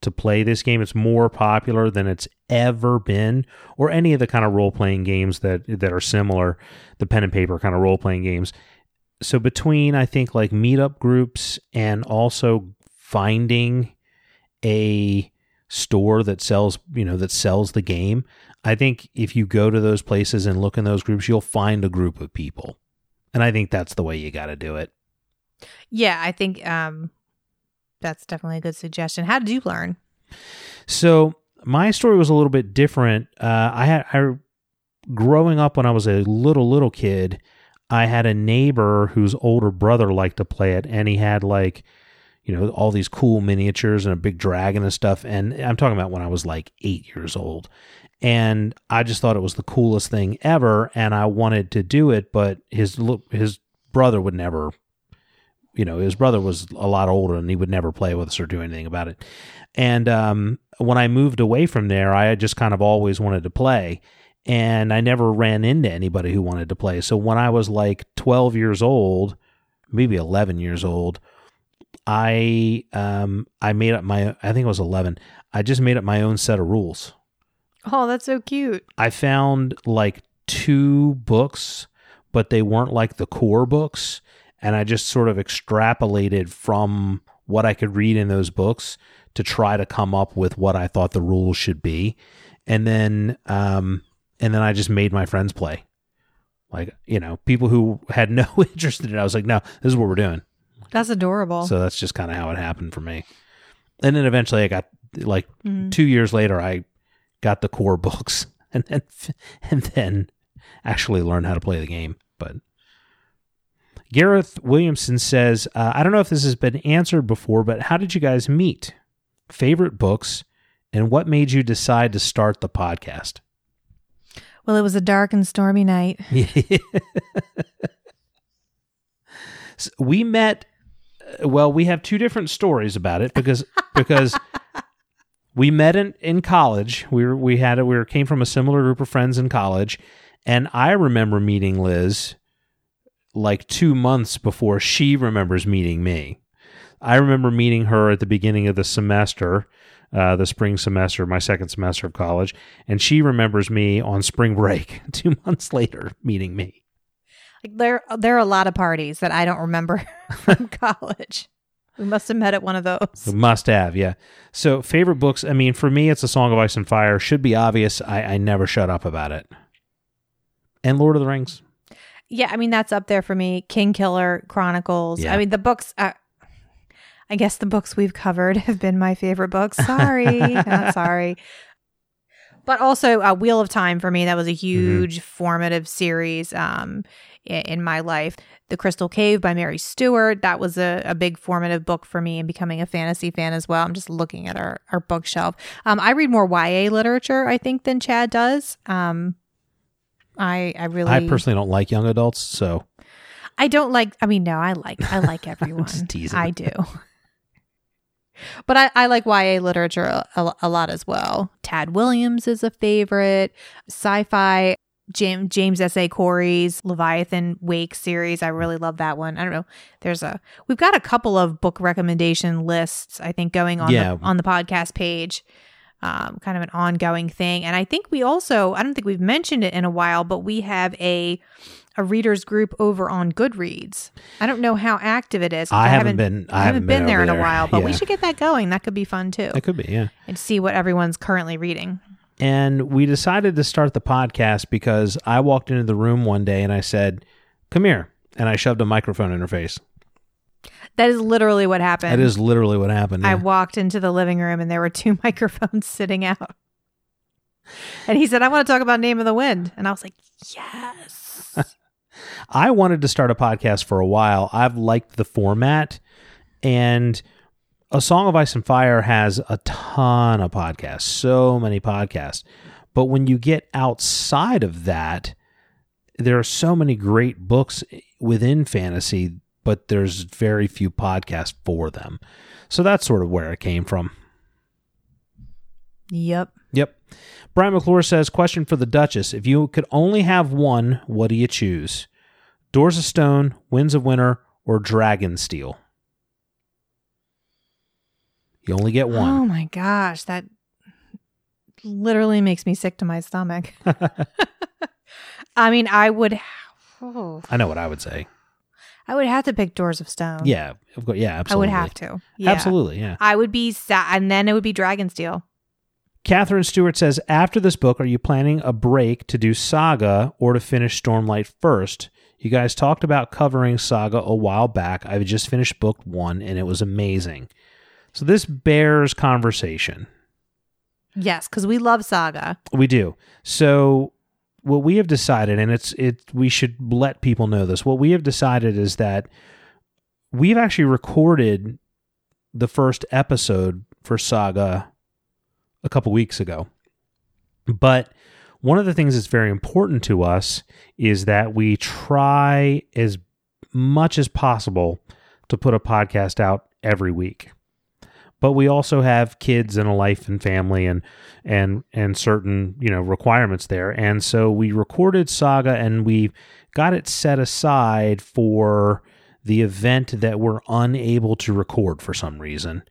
to play this game. It's more popular than it's ever been, or any of the kind of role playing games that that are similar, the pen and paper kind of role playing games. So between I think like meetup groups and also finding a store that sells, you know, that sells the game, I think if you go to those places and look in those groups, you'll find a group of people. And I think that's the way you got to do it. Yeah, I think um that's definitely a good suggestion. How did you learn? So my story was a little bit different. Uh, I had I growing up when I was a little little kid, I had a neighbor whose older brother liked to play it, and he had like, you know, all these cool miniatures and a big dragon and stuff. And I'm talking about when I was like eight years old, and I just thought it was the coolest thing ever, and I wanted to do it, but his his brother would never. You know, his brother was a lot older and he would never play with us or do anything about it. And um, when I moved away from there, I just kind of always wanted to play. And I never ran into anybody who wanted to play. So when I was like 12 years old, maybe 11 years old, I um I made up my I think it was 11. I just made up my own set of rules. Oh, that's so cute. I found like two books, but they weren't like the core books. And I just sort of extrapolated from what I could read in those books to try to come up with what I thought the rules should be. And then, um, and then I just made my friends play. Like, you know, people who had no interest in it, I was like, no, this is what we're doing. That's adorable. So that's just kind of how it happened for me. And then eventually I got like Mhm. two years later, I got the core books and then and then actually learned how to play the game. But Gareth Williamson says, uh, I don't know if this has been answered before, but how did you guys meet? Favorite books, and what made you decide to start the podcast? Well, it was a dark and stormy night. S- we met. uh, Well, we have two different stories about it because because we met in, in college. We were we had a, we were, came from a similar group of friends in college, and I remember meeting Liz like two months before she remembers meeting me. I remember meeting her at the beginning of the semester, uh, the spring semester, my second semester of college, and she remembers me on spring break two months later meeting me. Like there, there are a lot of parties that I don't remember from college. We must have met at one of those. Must have, yeah. So favorite books. I mean, for me, it's A Song of Ice and Fire. Should be obvious. I, I never shut up about it. And Lord of the Rings. Yeah, I mean that's up there for me. King Killer Chronicles. Yeah. I mean the books. Uh, I guess the books we've covered have been my favorite books. Sorry, not sorry. But also, uh, Wheel of Time for me that was a huge formative series um, in my life. The Crystal Cave by Mary Stewart that was a, a big formative book for me and becoming a fantasy fan as well. I'm just looking at our our bookshelf. Um, I read more YA literature, I think, than Chad does. Um, I I really I personally don't like young adults, so I don't like. I mean, no, I like. I like everyone. Teasing. I do. But I, I like YA literature a, a, lot as well. Tad Williams is a favorite. Sci-fi. James James S. A. Corey's Leviathan Wake series. I really love that one. I don't know. There's a we've got a couple of book recommendation lists. I think going on Yeah. the on the podcast page. um, kind of an ongoing thing. And I think we also, I don't think we've mentioned it in a while, but we have a a readers group over on Goodreads. I don't know how active it is. I haven't been- I haven't haven't been, been there in a while, but we should get that going. That could be fun too, It could be, yeah. and see what everyone's currently reading. And we decided to start the podcast because I walked into the room one day and I said, "Come here," and I shoved a microphone in her face. That is literally what happened. That is literally what happened. I walked into the living room and there were two microphones sitting out. And he said, I want to talk about Name of the Wind. And I was like, yes. I wanted to start a podcast for a while. I've liked the format, and A Song of Ice and Fire has a ton of podcasts, so many podcasts. But when you get outside of that, there are so many great books within fantasy, but there's very few podcasts for them. So that's sort of where it came from. yep. Yep. Brian McClure says, question for the Duchess. If you could only have one, what do you choose? Doors of Stone, Winds of Winter, or Dragonsteel? You only get Oh one. my gosh. That literally makes me sick to my stomach. I mean, I would. Oh, I know what I would say. I would have to pick Doors of Stone. Yeah, of course. Yeah, absolutely. I would have to. Yeah. Absolutely, yeah. I would be sad. And then it would be Dragonsteel. Catherine Stewart says, after this book, are you planning a break to do Saga or to finish Stormlight first? You guys talked about covering Saga a while back. I've just finished book one and it was amazing. So this bears conversation. Yes, because we love Saga. We do. So what we have decided, and it's it we should let people know this. What we have decided is that we've actually recorded the first episode for Saga a couple weeks ago. But one of the things that's very important to us is that we try as much as possible to put a podcast out every week. But we also have kids and a life and family and and and certain, you know, requirements there. And so we recorded Saga and we got it set aside for the event that we're unable to record for some reason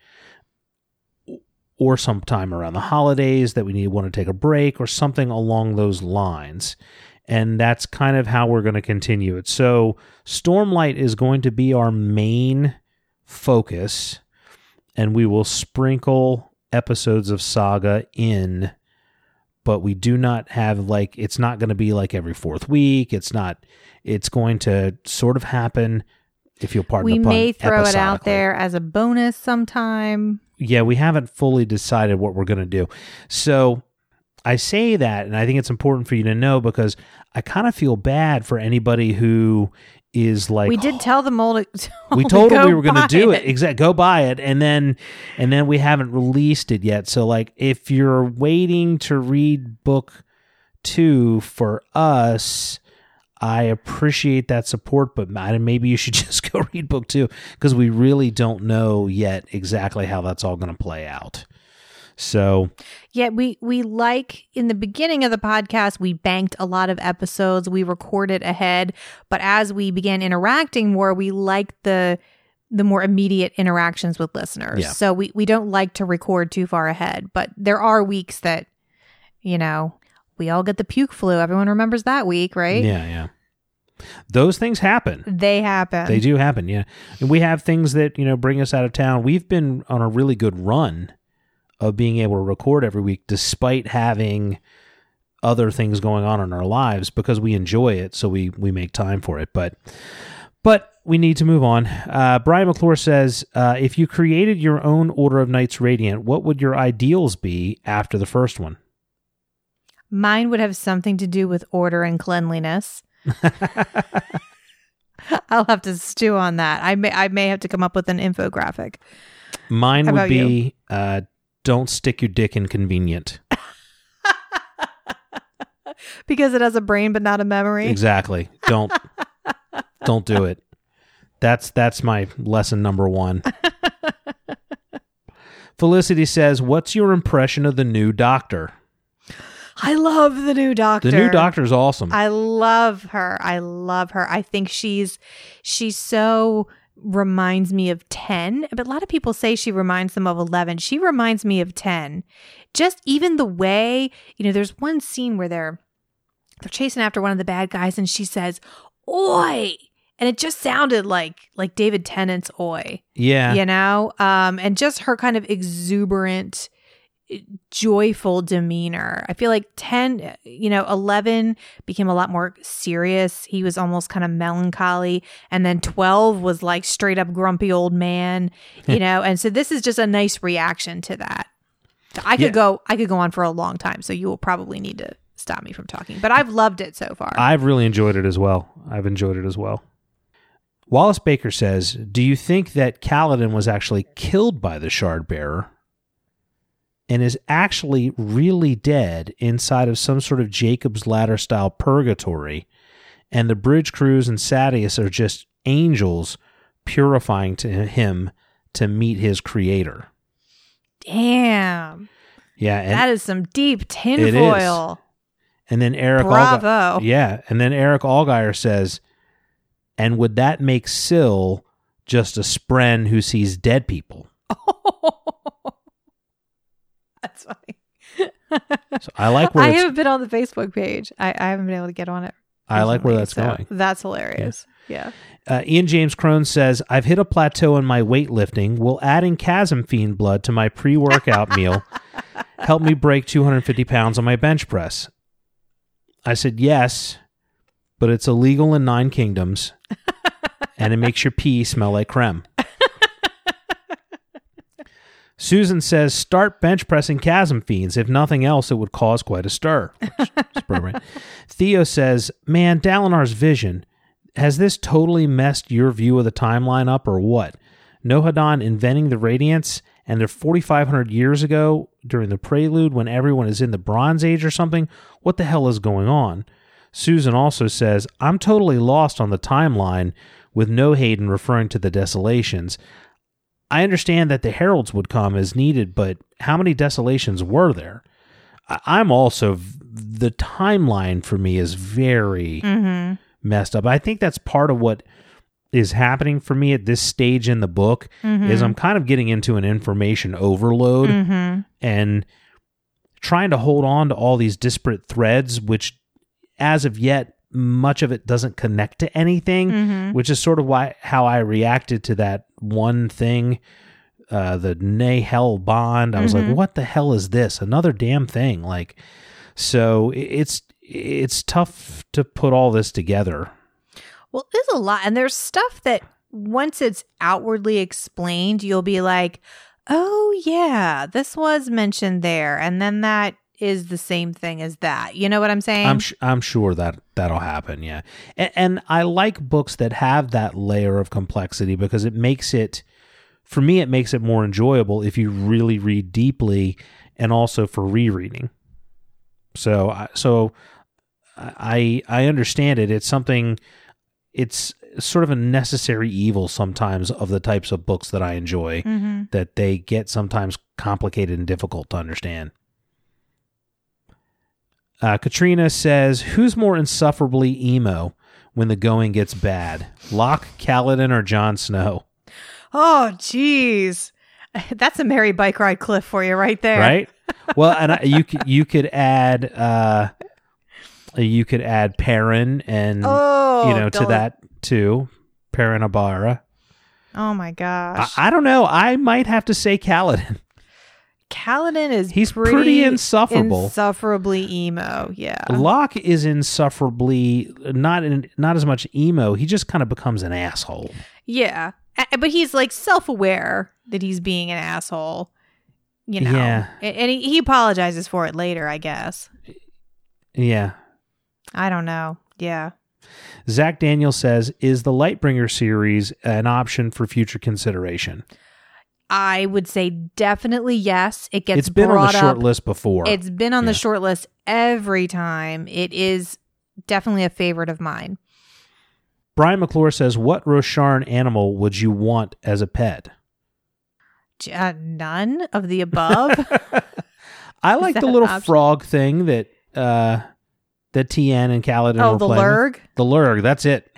or sometime around the holidays that we need want to take a break or something along those lines. And that's kind of how we're going to continue it. So, Stormlight is going to be our main focus, and we will sprinkle episodes of Saga in, but we do not have like, it's not going to be like every fourth week. It's not, it's going to sort of happen, if you'll pardon we the pun, may throw it out there as a bonus sometime. Yeah, we haven't fully decided what we're going to do. So I say that, and I think it's important for you to know because I kind of feel bad for anybody who is like we did tell them all to. we to told them we were going to do it. Exactly. Go buy it, and then and then we haven't released it yet. So like, if you're waiting to read book two for us. I appreciate that support, but maybe you should just go read book two because we really don't know yet exactly how that's all going to play out. So Yeah, we we like in the beginning of the podcast we banked a lot of episodes, we recorded ahead, but as we began interacting more, we liked the the more immediate interactions with listeners. Yeah. So we we don't like to record too far ahead, but there are weeks that you know, we all get the puke flu. Everyone remembers that week, right? yeah, yeah, those things happen. They happen. They do happen, yeah. And we have things that, you know, bring us out of town. We've been on a really good run of being able to record every week despite having other things going on in our lives because we enjoy it, so we we make time for it. But but we need to move on. Uh, Brian McClure says, uh, if you created your own Order of Knights Radiant, what would your ideals be after the first one? Mine would have something to do with order and cleanliness. I'll have to stew on that. I may I may have to come up with an infographic. Mine would be uh, don't stick your dick in convenient. because it has a brain but not a memory. Exactly. Don't don't do it. That's that's my lesson number 1. Felicity says, "What's your impression of the new doctor?" I love the new doctor. The new doctor's awesome. I love her. I love her. I think she's she's so reminds me of 10, but a lot of people say she reminds them of 11. She reminds me of 10. Just even the way, you know, there's one scene where they're they're chasing after one of the bad guys and she says, "Oi." And it just sounded like like David Tennant's "Oi." Yeah. You know? Um and just her kind of exuberant joyful demeanor. I feel like 10, you know, 11 became a lot more serious. He was almost kind of melancholy. And then 12 was like straight up grumpy old man, you know? And so this is just a nice reaction to that. I could Yeah. go, I could go on for a long time. So you will probably need to stop me from talking, but I've loved it so far. I've really enjoyed it as well. I've enjoyed it as well. Wallace Baker says, Do you think that Kaladin was actually killed by the shard bearer and is actually really dead inside of some sort of Jacob's ladder style purgatory? And the bridge crews and Sadeas are just angels purifying to him to meet his creator. Damn. Yeah. That is some deep tinfoil. and then Eric Bravo. Yeah, and then Eric Allgeier says, "And would that make Syl just a spren who sees dead people?" That's funny. So I like where I haven't been on the Facebook page. I, I haven't been able to get on it. I like where that's so going. That's hilarious. Yeah. Uh, Ian James Crone says, "I've hit a plateau in my weightlifting. Will adding Chasm Fiend blood to my pre-workout meal help me break 250 pounds on my bench press?" I said, "Yes, but it's illegal in nine kingdoms, and it makes your pee smell like creme." Susan says, "Start bench pressing chasm fiends. If nothing else, it would cause quite a stir." Theo says, "Man, Dalinar's vision has this totally messed your view of the timeline up, or what? Nohadon inventing the Radiance, and they're 4,500 years ago during the Prelude when everyone is in the Bronze Age or something. What the hell is going on?" Susan also says, "I'm totally lost on the timeline." With Nohadon referring to the desolations. I understand that the heralds would come as needed, but how many desolations were there? I- I'm also the timeline for me is very Mm-hmm. messed up. I think that's part of what is happening for me at this stage in the book Mm-hmm. is I'm kind of getting into an information overload Mm-hmm. and trying to hold on to all these disparate threads which as of yet much of it doesn't connect to anything Mm-hmm. which is sort of why how I reacted to that one thing, uh, the Nahel bond. I was Mhm. like, what the hell is this? Another damn thing. Like, so it's it's tough to put all this together. Well, there's a lot, and there's stuff that once it's outwardly explained, you'll be like, "Oh yeah, this was mentioned there," and then that is the same thing as that. You know what I'm saying? I'm sh- I'm sure that that'll happen. Yeah, and, and I like books that have that layer of complexity because it makes it, for me, it makes it more enjoyable if you really read deeply, and also for rereading. So I- so I I understand it. It's something. It's sort of a necessary evil sometimes of the types of books that I enjoy Mhm. that they get sometimes complicated and difficult to understand. Uh, Katrina says, "Who's more insufferably emo when the going gets bad, Locke, Kaladin, or Jon Snow?" Oh, jeez, that's a merry Bike Ride Cliff for you right there. Right? well, and I, you could you could add uh, you could add Perrin and Oh, you know to that too, Perrin Aybara. Oh my I, gosh, I don't know. I might have to say Kaladin. Kaladin is He's pretty, pretty insufferable. insufferably emo. Yeah. Locke is insufferably not in, not as much emo. He just kind of becomes an asshole. Yeah. But he's like self aware that he's being an asshole. You know. Yeah. And he, he apologizes for it later, I guess. Yeah. I don't know. Yeah. Zach Daniel says, "Is the Lightbringer series an option for future consideration?" I would say definitely yes. It gets it's been on the short up. list before. It's been on the short list every time. It is definitely a favorite of mine. Brian McClure says, "What Rosharan animal would you want as a pet?" Uh, none of the above. I like the little frog thing that uh that Tien and Kaladin oh, were the playing. lurg. The lurg. That's it.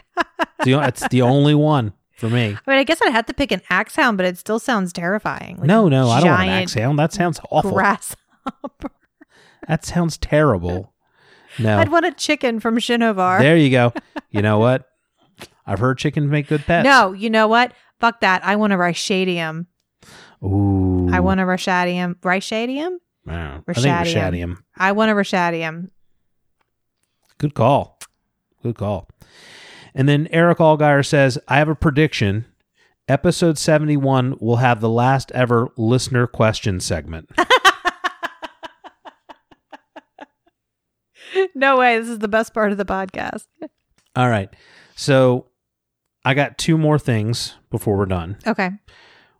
the, it's the only one. For me. I mean, I guess I'd have to pick an axe hound, but it still sounds terrifying. Like no, no, I don't want an axe hound. That sounds awful. Grasshopper. That sounds terrible. No. I'd want a chicken from Shinovar. There you go. You know what? I've heard chickens make good pets. No, you know what? Fuck that. I want a Ryshadium. Ooh. I want a Ryshadium. Ryshadium? Wow. I think Rashadium. Rashadium. I want a Ryshadium. Good call. Good call. And then Eric Allgaier says, I have a prediction. Episode 71 will have the last ever listener question segment. no way. This is the best part of the podcast. All right. So I got two more things before we're done. Okay.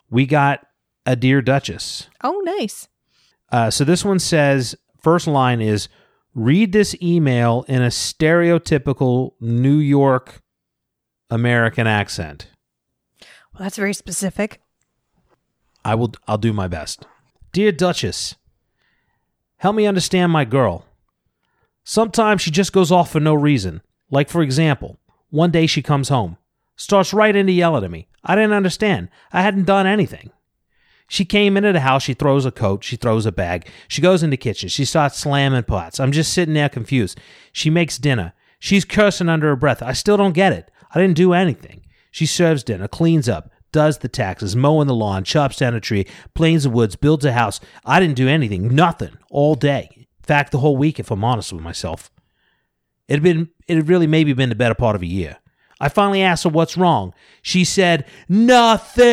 We got a Dear Duchess. Oh, nice. Uh, so this one says, first line is read this email in a stereotypical New York American accent. Well, that's very specific. I will I'll do my best. Dear Duchess, help me understand my girl. Sometimes she just goes off for no reason. Like for example, one day she comes home, starts right into yelling at me. I didn't understand. I hadn't done anything. She came into the house, she throws a coat, she throws a bag. She goes in the kitchen, she starts slamming pots. I'm just sitting there confused. She makes dinner. She's cursing under her breath. I still don't get it. I didn't do anything. She serves dinner, cleans up, does the taxes, mowing the lawn, chops down a tree, planes the woods, builds a house. I didn't do anything, nothing, all day. In fact, the whole week, if I'm honest with myself. It had been, it had really maybe been the better part of a year. I finally asked her what's wrong. She said, Nothing.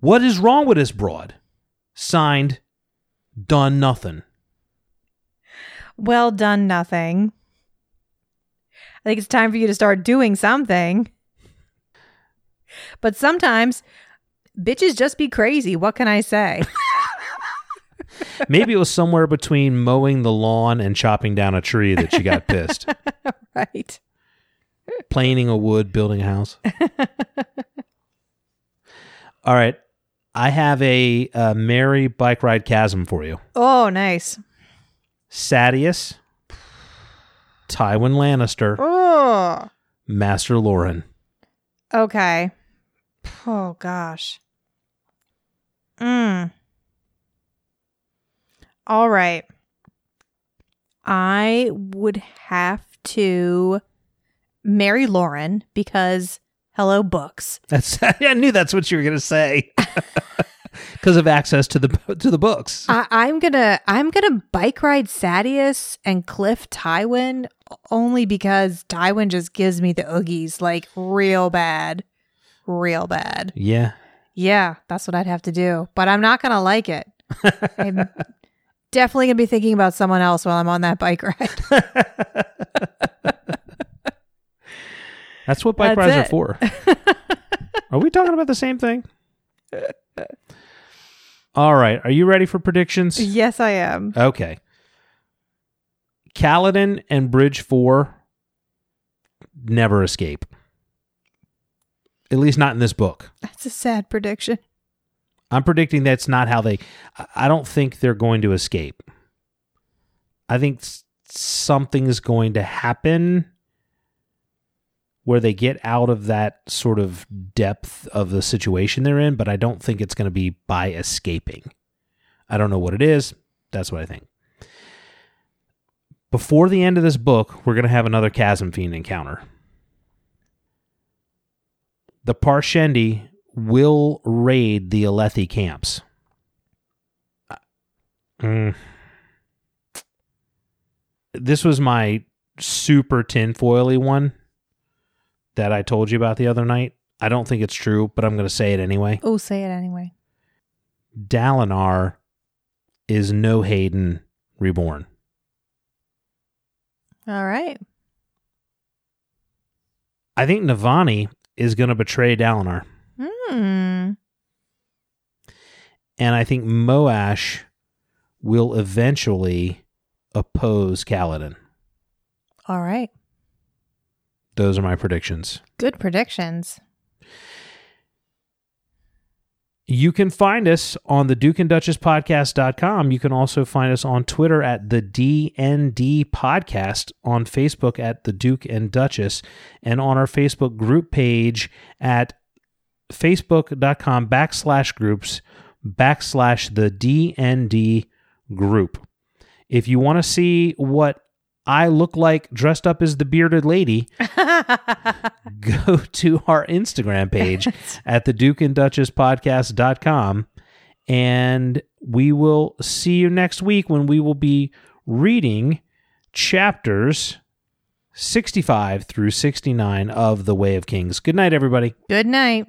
What is wrong with this broad? Signed, done nothing. Well done, nothing. I think it's time for you to start doing something. But sometimes bitches just be crazy. What can I say? Maybe it was somewhere between mowing the lawn and chopping down a tree that she got pissed. right. Planing a wood, building a house. All right. I have a, uh Mary bike ride chasm for you. Oh, nice. Sadeas, Tywin Lannister, Oh, Master Lauren. okay. Oh, gosh. Mm. All right. I would have to marry Lauren because hello books. That's I knew that's what you were gonna say. Because of access to the to the books. I, I'm gonna I'm gonna bike ride Sadeas and Cliff Tywin only because Tywin just gives me the oogies like real bad, real bad. yeah. Yeah, that's what I'd have to do, but I'm not gonna like it. I'm definitely gonna be thinking about someone else while I'm on that bike ride. That's what bike That's rides it. are for. are we talking about the same thing? All right. Are you ready for predictions? yes, I am. Okay. Kaladin and Bridge 4 never escape. At least not in this book. That's a sad prediction. I'm predicting that's not how they. I- don't think they're going to escape. I think something's going to happen where they get out of that sort of depth of the situation they're in, but I don't think it's going to be by escaping. I don't know what it is. That's what I think. Before the end of this book, we're going to have another Chasm Fiend encounter. The Parshendi will raid the Alethi camps. Mm. This was my super tinfoily one that I told you about the other night. I don't think it's true, but I'm going to say it anyway. Oh, say it anyway. Dalinar is Nohadon reborn. All right. I think Navani is going to betray Dalinar. Hmm. And I think Moash will eventually oppose Kaladin. All right. Those are my predictions. Good predictions. You can find us on the Duke and Duchess podcast.com. You can also find us on Twitter at the DND podcast, on Facebook at the Duke and Duchess, and on our Facebook group page at facebook.com backslash groups backslash the DND group. If you want to see what I look like dressed up as the bearded lady, go to our Instagram page at the Duke and Duchess podcast.com and we will see you next week when we will be reading chapters 65 through 69 of The Way of Kings. Good night, everybody. Good night.